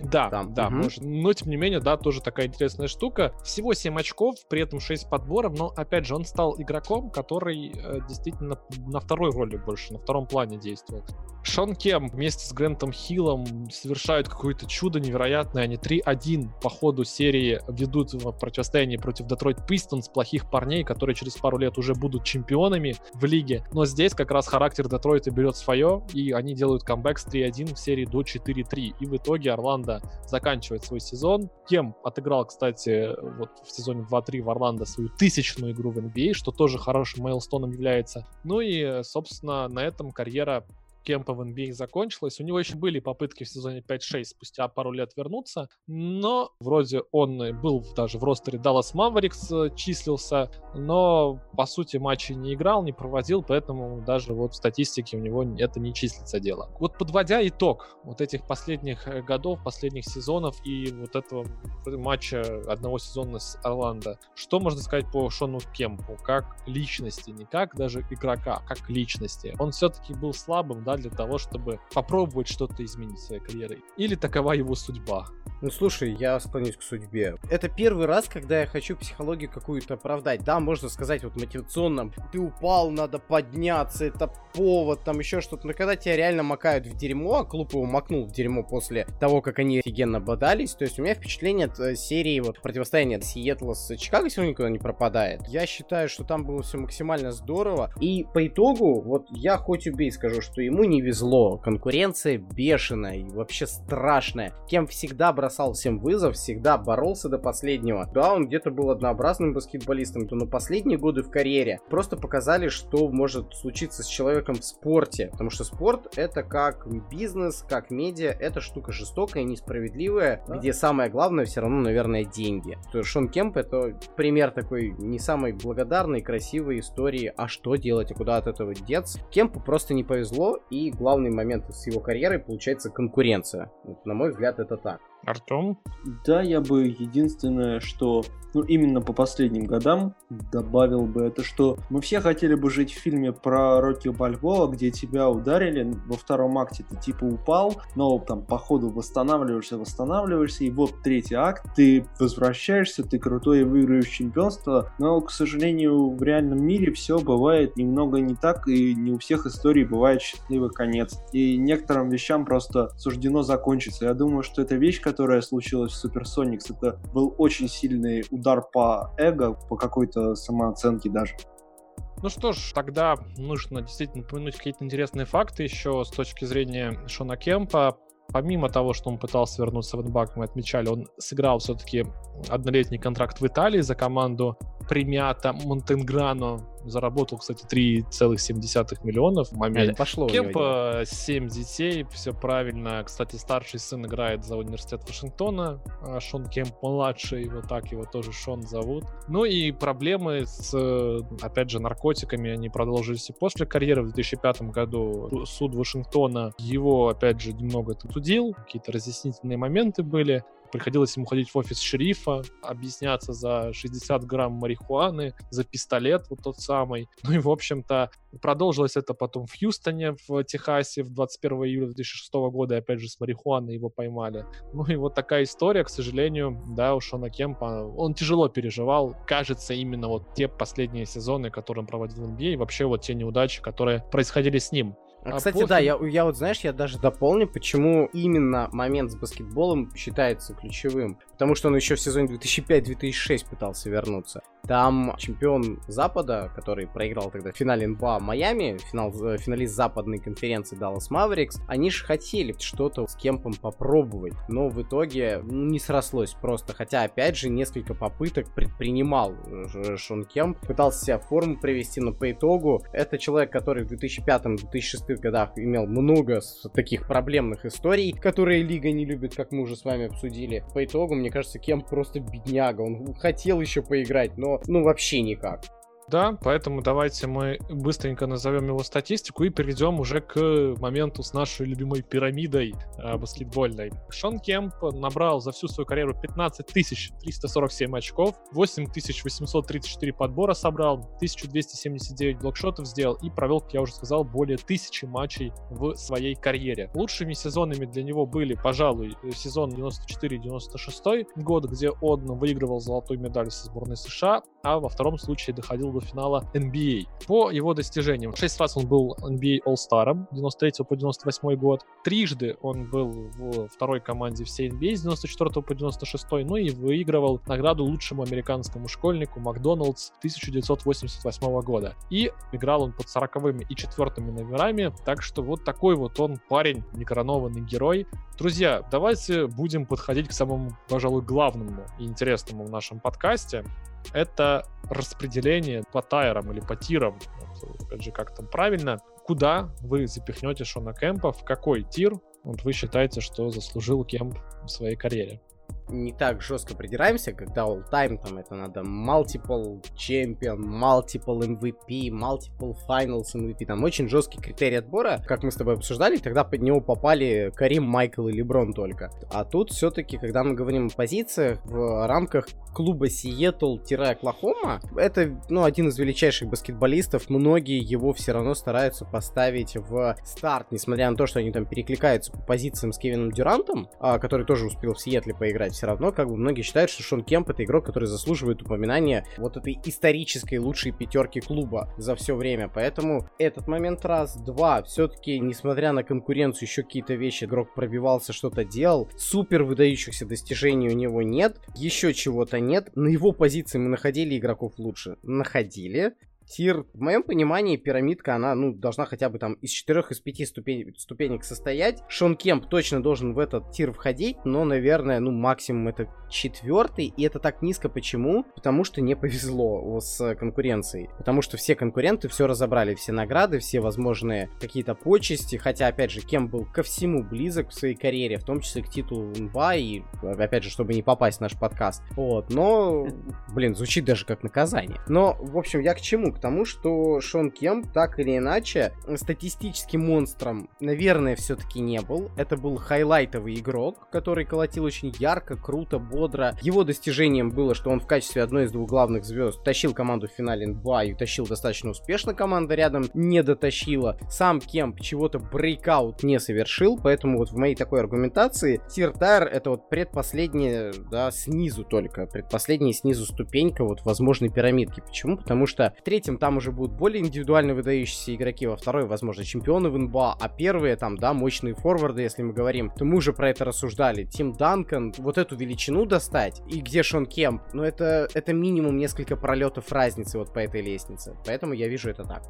Да, Там, да, мгм. может. Но, тем не менее, да, тоже такая интересная штука. Всего 7 очков, при этом 6 подборов, но, опять же, он стал игроком, который э, действительно на второй роли больше, на втором плане действовал. Шон Кем вместе с Грентом Хиллом совершают какое-то чудо невероятное. Они 3-1 по ходу серии ведут в противостоянии против Детройт Пистонс, плохих парней, которые через пару лет уже будут чемпионами в лиге. Но здесь как раз характер Детройта берет свое, и они делают камбэк с 3-1 в серии до 4-3. И в итоге Орландо заканчивает свой сезон. Кем отыграл, кстати, вот в сезоне 2-3 в Орландо свою тысячную игру в NBA, что тоже хорошим мейлстоном является. Ну и, собственно, на этом карьера Кемпа в NBA закончилась. У него еще были попытки в сезоне 5-6 спустя пару лет вернуться, но вроде он был даже в ростере Dallas Mavericks числился, но по сути матчей не играл, не проводил, поэтому даже вот в статистике у него это не числится дело. Вот подводя итог вот этих последних э, годов, последних сезонов и вот этого матча одного сезона с Орландо, что можно сказать по Шону Кемпу, как личности, не как даже игрока, а как личности? Он все-таки был слабым, да, для того, чтобы попробовать что-то изменить своей карьере. Или такова его судьба? Ну слушай, я склонюсь к судьбе. Это первый раз, когда я хочу психологию какую-то оправдать. Да, можно сказать вот мотивационно, ты упал, надо подняться, это повод, там еще что-то. Но когда тебя реально макают в дерьмо, а клуб его макнул в дерьмо после того, как они офигенно бодались, то есть у меня впечатление от э, серии вот противостояния Сиэтла с Чикаго сегодня никуда не пропадает. Я считаю, что там было все максимально здорово. И по итогу, вот я хоть убей скажу, что ему не везло. Конкуренция бешеная и вообще страшная. Кем всегда бросал всем вызов, всегда боролся до последнего. Да, он где-то был однообразным баскетболистом, но последние годы в карьере просто показали, что может случиться с человеком в спорте. Потому что спорт это как бизнес, как медиа, это штука жестокая, несправедливая, да? где самое главное все равно, наверное, деньги. То Шон Кемп это пример такой не самой благодарной, красивой истории, а что делать и куда от этого деться. Кемпу просто не повезло, и главный момент с его карьерой получается конкуренция. Вот, на мой взгляд, это так. Артем? Да, я бы единственное, что ну, именно по последним годам добавил бы это, что мы все хотели бы жить в фильме про Рокки Бальбоа, где тебя ударили во втором акте, ты типа упал, но там по ходу восстанавливаешься, восстанавливаешься, и вот третий акт, ты возвращаешься, ты крутой и выиграешь чемпионство, но, к сожалению, в реальном мире все бывает немного не так, и не у всех историй бывает счастливый конец. И некоторым вещам просто суждено закончиться. Я думаю, что эта вещь, которая случилась в Суперсоникс, это был очень сильный удар по эго, по какой-то самооценке даже. Ну что ж, тогда нужно действительно упомянуть какие-то интересные факты еще с точки зрения Шона Кемпа. Помимо того, что он пытался вернуться в Энбак, мы отмечали, он сыграл все-таки однолетний контракт в Италии за команду Премиата Монтенграно заработал, кстати, 3,7 миллионов в момент. Пошло Кемпа 7 детей, все правильно. Кстати, старший сын играет за университет Вашингтона, а Шон Кемп младший, вот так его тоже Шон зовут. Ну и проблемы с, опять же, наркотиками, они продолжились и после карьеры. В 2005 году суд Вашингтона его, опять же, немного судил, какие-то разъяснительные моменты были. Приходилось ему ходить в офис шерифа, объясняться за 60 грамм марихуаны, за пистолет вот тот самый. Ну и, в общем-то, продолжилось это потом в Хьюстоне, в Техасе, в 21 июля 2006 года, и опять же с марихуаной его поймали. Ну и вот такая история, к сожалению, да, у Шона Кемпа, он тяжело переживал, кажется, именно вот те последние сезоны, которые он проводил в NBA, и вообще вот те неудачи, которые происходили с ним. А, кстати, после... да, я, я вот, знаешь, я даже дополню, почему именно момент с баскетболом считается ключевым. Потому что он еще в сезоне 2005-2006 пытался вернуться. Там чемпион Запада, который проиграл тогда в финале НБА Майами, финал, э, финалист западной конференции Dallas Mavericks, они же хотели что-то с Кемпом попробовать, но в итоге ну, не срослось просто. Хотя, опять же, несколько попыток предпринимал э, Шон Кемп, пытался себя в форму привести, но по итогу это человек, который в 2005-2006 годах имел много таких проблемных историй, которые Лига не любит, как мы уже с вами обсудили. По итогу, мне кажется, Кемп просто бедняга, он хотел еще поиграть, но ну, вообще никак. Да, поэтому давайте мы быстренько назовем его статистику и перейдем уже к моменту с нашей любимой пирамидой э, баскетбольной. Шон Кемп набрал за всю свою карьеру 15 347 очков, 8 834 подбора собрал, 1279 блокшотов сделал и провел, как я уже сказал, более тысячи матчей в своей карьере. Лучшими сезонами для него были, пожалуй, сезон 94-96 год, где он выигрывал золотую медаль со сборной США, а во втором случае доходил до финала NBA. По его достижениям, шесть раз он был NBA All-Star 93 по 98 год, трижды он был в второй команде всей NBA с 94 по 96, ну и выигрывал награду лучшему американскому школьнику Макдоналдс 1988 года. И играл он под 40 и четвертыми номерами, так что вот такой вот он парень, некоронованный герой. Друзья, давайте будем подходить к самому, пожалуй, главному и интересному в нашем подкасте это распределение по тайрам или по тирам, опять же, как там правильно, куда вы запихнете Шона Кэмпа, в какой тир вот вы считаете, что заслужил Кемп в своей карьере? Не так жестко придираемся, когда all time там это надо multiple champion, multiple MVP, multiple finals MVP, там очень жесткий критерий отбора, как мы с тобой обсуждали, тогда под него попали Карим, Майкл и Леброн только. А тут все-таки, когда мы говорим о позициях в рамках клуба Сиэтл-Оклахома, это, ну, один из величайших баскетболистов, многие его все равно стараются поставить в старт, несмотря на то, что они там перекликаются по позициям с Кевином Дюрантом, а, который тоже успел в Сиэтле поиграть, все равно как бы многие считают, что Шон Кемп это игрок, который заслуживает упоминания вот этой исторической лучшей пятерки клуба за все время. Поэтому этот момент раз. Два, все-таки, несмотря на конкуренцию, еще какие-то вещи игрок пробивался, что-то делал. Супер выдающихся достижений у него нет. Еще чего-то нет. На его позиции мы находили игроков лучше. Находили тир, в моем понимании, пирамидка, она, ну, должна хотя бы там из четырех, из пяти ступень, ступенек состоять. Шон Кемп точно должен в этот тир входить, но, наверное, ну, максимум это четвертый, и это так низко почему? Потому что не повезло с конкуренцией. Потому что все конкуренты все разобрали, все награды, все возможные какие-то почести, хотя, опять же, Кем был ко всему близок в своей карьере, в том числе к титулу НБА, и, опять же, чтобы не попасть в наш подкаст. Вот, но, блин, звучит даже как наказание. Но, в общем, я к чему? Тому, что Шон Кемп так или иначе статистическим монстром, наверное, все-таки не был. Это был хайлайтовый игрок, который колотил очень ярко, круто, бодро. Его достижением было, что он в качестве одной из двух главных звезд тащил команду в финале НБА и тащил достаточно успешно. Команда рядом не дотащила. Сам Кемп чего-то breakout не совершил, поэтому вот в моей такой аргументации tier tier это вот предпоследняя, да, снизу только, предпоследняя снизу ступенька вот возможной пирамидки. Почему? Потому что третий третьем там уже будут более индивидуально выдающиеся игроки, во второй, возможно, чемпионы в НБА, а первые там, да, мощные форварды, если мы говорим, то мы уже про это рассуждали. Тим Данкан, вот эту величину достать, и где Шон Кемп, ну это, это минимум несколько пролетов разницы вот по этой лестнице. Поэтому я вижу это так.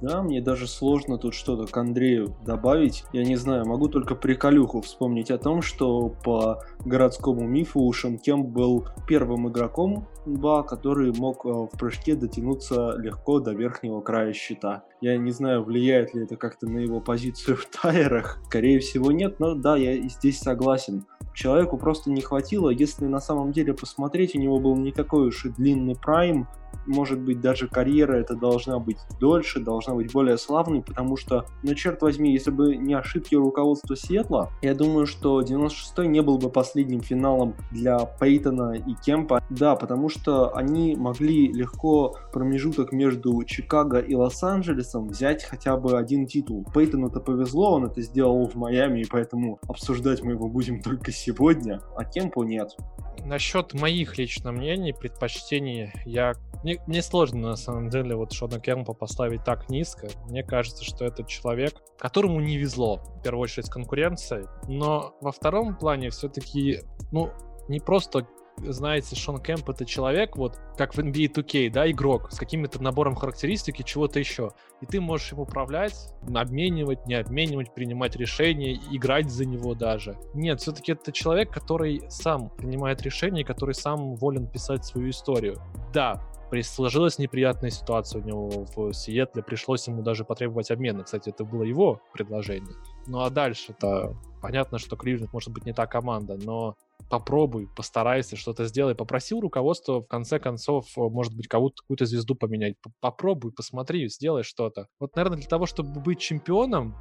Да, мне даже сложно тут что-то к Андрею добавить. Я не знаю, могу только приколюху вспомнить о том, что по городскому мифу Шон Кемп был первым игроком НБА, который мог э, в прыжке дотянуться легко до верхнего края щита. Я не знаю, влияет ли это как-то на его позицию в тайрах. Скорее всего нет, но да, я здесь согласен. Человеку просто не хватило, если на самом деле посмотреть, у него был не такой уж и длинный прайм, может быть, даже карьера это должна быть дольше, должна быть более славной, потому что, ну, черт возьми, если бы не ошибки руководства Сиэтла, я думаю, что 96-й не был бы последним финалом для Пейтона и Кемпа. Да, потому что они могли легко промежуток между Чикаго и Лос-Анджелесом взять хотя бы один титул. Пейтону это повезло, он это сделал в Майами, и поэтому обсуждать мы его будем только сегодня, а Кемпу нет. Насчет моих лично мнений, предпочтений, я мне, мне сложно, на самом деле, вот Шона Кемпа поставить так низко. Мне кажется, что это человек, которому не везло, в первую очередь, с конкуренцией. Но во втором плане все-таки, ну, не просто знаете, Шон Кэмп это человек, вот как в NBA 2K, да, игрок с каким-то набором характеристик и чего-то еще. И ты можешь им управлять, обменивать, не обменивать, принимать решения, играть за него даже. Нет, все-таки это человек, который сам принимает решения, который сам волен писать свою историю. Да, сложилась неприятная ситуация у него в Сиэтле, пришлось ему даже потребовать обмена. Кстати, это было его предложение. Ну а дальше-то понятно, что Кливленд может быть не та команда, но попробуй, постарайся, что-то сделай. Попросил руководство в конце концов, может быть, кого-то, какую-то звезду поменять. Попробуй, посмотри, сделай что-то. Вот, наверное, для того, чтобы быть чемпионом,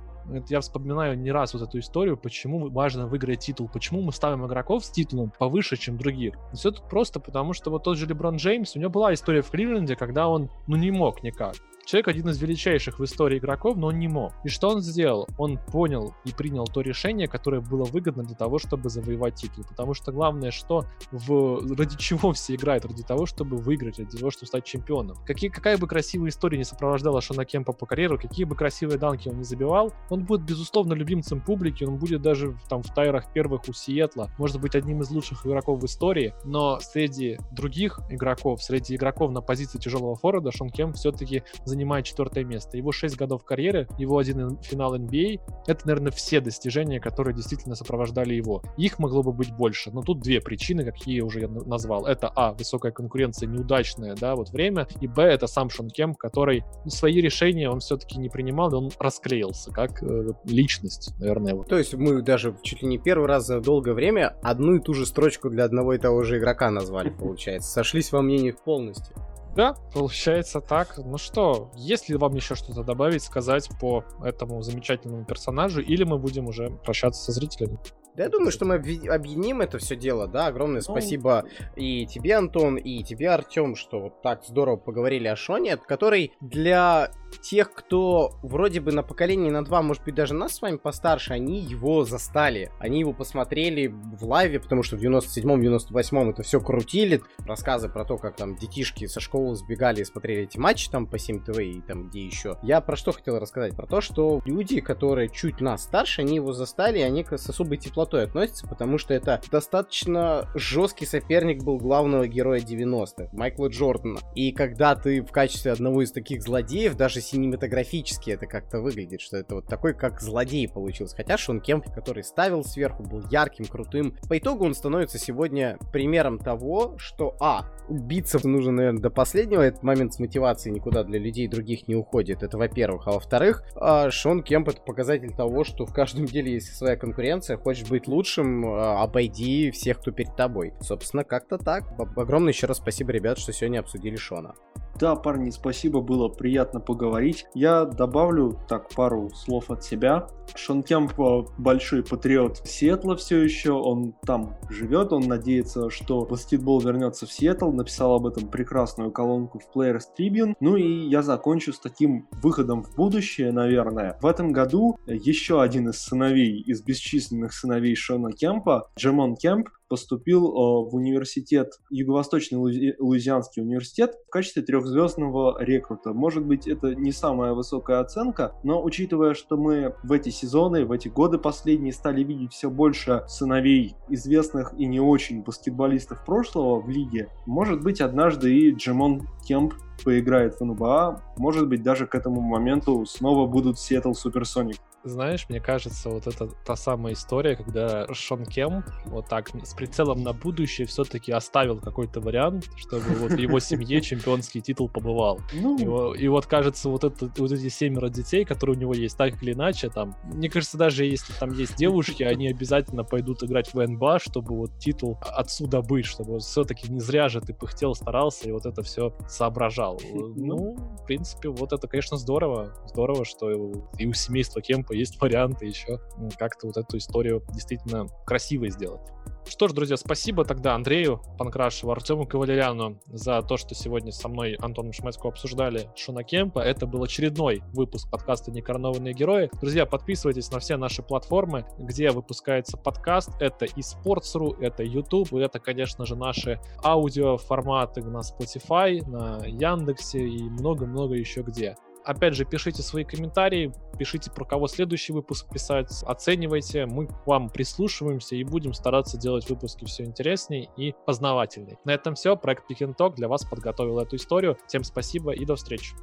я вспоминаю не раз вот эту историю, почему важно выиграть титул, почему мы ставим игроков с титулом повыше, чем других. Все тут просто потому, что вот тот же Леброн Джеймс, у него была история в Кливленде, когда он, ну, не мог никак. Человек один из величайших в истории игроков, но он не мог. И что он сделал? Он понял и принял то решение, которое было выгодно для того, чтобы завоевать титул. Потому что главное, что в... ради чего все играют? Ради того, чтобы выиграть, ради того, чтобы стать чемпионом. Какие, какая бы красивая история не сопровождала Шона Кемпа по карьеру, какие бы красивые данки он не забивал, он будет, безусловно, любимцем публики, он будет даже там в тайрах первых у Сиэтла, может быть одним из лучших игроков в истории, но среди других игроков, среди игроков на позиции тяжелого форварда Шон Кемп все-таки занимает четвертое место. Его 6 годов карьеры, его один финал NBA — это, наверное, все достижения, которые действительно сопровождали его. Их могло бы быть больше, но тут две причины, какие уже назвал. Это, а, высокая конкуренция, неудачное, да, вот время, и, б, это сам Шон Кем, который свои решения он все-таки не принимал, он расклеился как э, личность, наверное. Вот. То есть мы даже чуть ли не первый раз за долгое время одну и ту же строчку для одного и того же игрока назвали, получается. Сошлись во мнениях полностью. Да, получается так. Ну что, есть ли вам еще что-то добавить, сказать по этому замечательному персонажу, или мы будем уже прощаться со зрителями? Да я думаю, что мы объединим это все дело, да. Огромное ну, спасибо и тебе, Антон, и тебе, Артем, что вот так здорово поговорили о Шоне, который для тех, кто вроде бы на поколении на два, может быть, даже нас с вами постарше, они его застали. Они его посмотрели в лайве, потому что в 97-м, 98-м это все крутили. Рассказы про то, как там детишки со школы сбегали и смотрели эти матчи там по 7 ТВ и там где еще. Я про что хотел рассказать? Про то, что люди, которые чуть нас старше, они его застали, и они с особой теплотой относится, потому что это достаточно жесткий соперник был главного героя 90-х, Майкла Джордана. И когда ты в качестве одного из таких злодеев, даже синематографически это как-то выглядит, что это вот такой, как злодей получился. Хотя Шон Кемп, который ставил сверху, был ярким, крутым. По итогу он становится сегодня примером того, что, а, биться нужно, наверное, до последнего. Этот момент с мотивацией никуда для людей других не уходит. Это во-первых. А во-вторых, а, Шон Кемп это показатель того, что в каждом деле есть своя конкуренция. Хочешь быть лучшим, а, обойди всех, кто перед тобой. Собственно, как-то так. Огромное еще раз спасибо, ребят, что сегодня обсудили Шона. Да, парни, спасибо, было приятно поговорить. Я добавлю так пару слов от себя. Шон Кемп э, большой патриот Сиэтла все еще, он там живет, он надеется, что баскетбол вернется в Сиэтл, написал об этом прекрасную колонку в Players Tribune. Ну и я закончу с таким выходом в будущее, наверное. В этом году еще один из сыновей, из бесчисленных сыновей Шона Кемпа, Джемон Кемп, поступил э, в университет, Юго-Восточный Луизианский университет в качестве трехзвездного рекрута. Может быть, это не самая высокая оценка, но учитывая, что мы в эти сезоны, в эти годы последние стали видеть все больше сыновей известных и не очень баскетболистов прошлого в лиге, может быть, однажды и Джимон Кемп поиграет в НБА, может быть, даже к этому моменту снова будут Seattle Supersonic. Знаешь, мне кажется, вот это та самая история, когда Шон Кем вот так с прицелом на будущее все-таки оставил какой-то вариант, чтобы вот его семье чемпионский титул побывал. Ну... И, и вот кажется, вот, это, вот эти семеро детей, которые у него есть, так или иначе, там, мне кажется, даже если там есть девушки, они обязательно пойдут играть в НБА, чтобы вот титул отсюда быть, чтобы вот все-таки не зря же ты пыхтел, старался и вот это все соображал. Ну, в принципе, вот это, конечно, здорово. Здорово, что и у семейства Кемпа есть варианты еще как-то вот эту историю действительно красивой сделать. Что ж, друзья, спасибо тогда Андрею Панкрашеву, Артему Кавалеряну за то, что сегодня со мной Антоном Шмайско обсуждали Шона Кемпа. Это был очередной выпуск подкаста «Некоронованные герои». Друзья, подписывайтесь на все наши платформы, где выпускается подкаст. Это и Sports.ru, это YouTube, это, конечно же, наши аудиоформаты на Spotify, на Яндексе и много-много еще где. Опять же, пишите свои комментарии, пишите, про кого следующий выпуск писать, оценивайте. Мы к вам прислушиваемся и будем стараться делать выпуски все интереснее и познавательнее. На этом все. Проект Talk для вас подготовил эту историю. Всем спасибо и до встречи.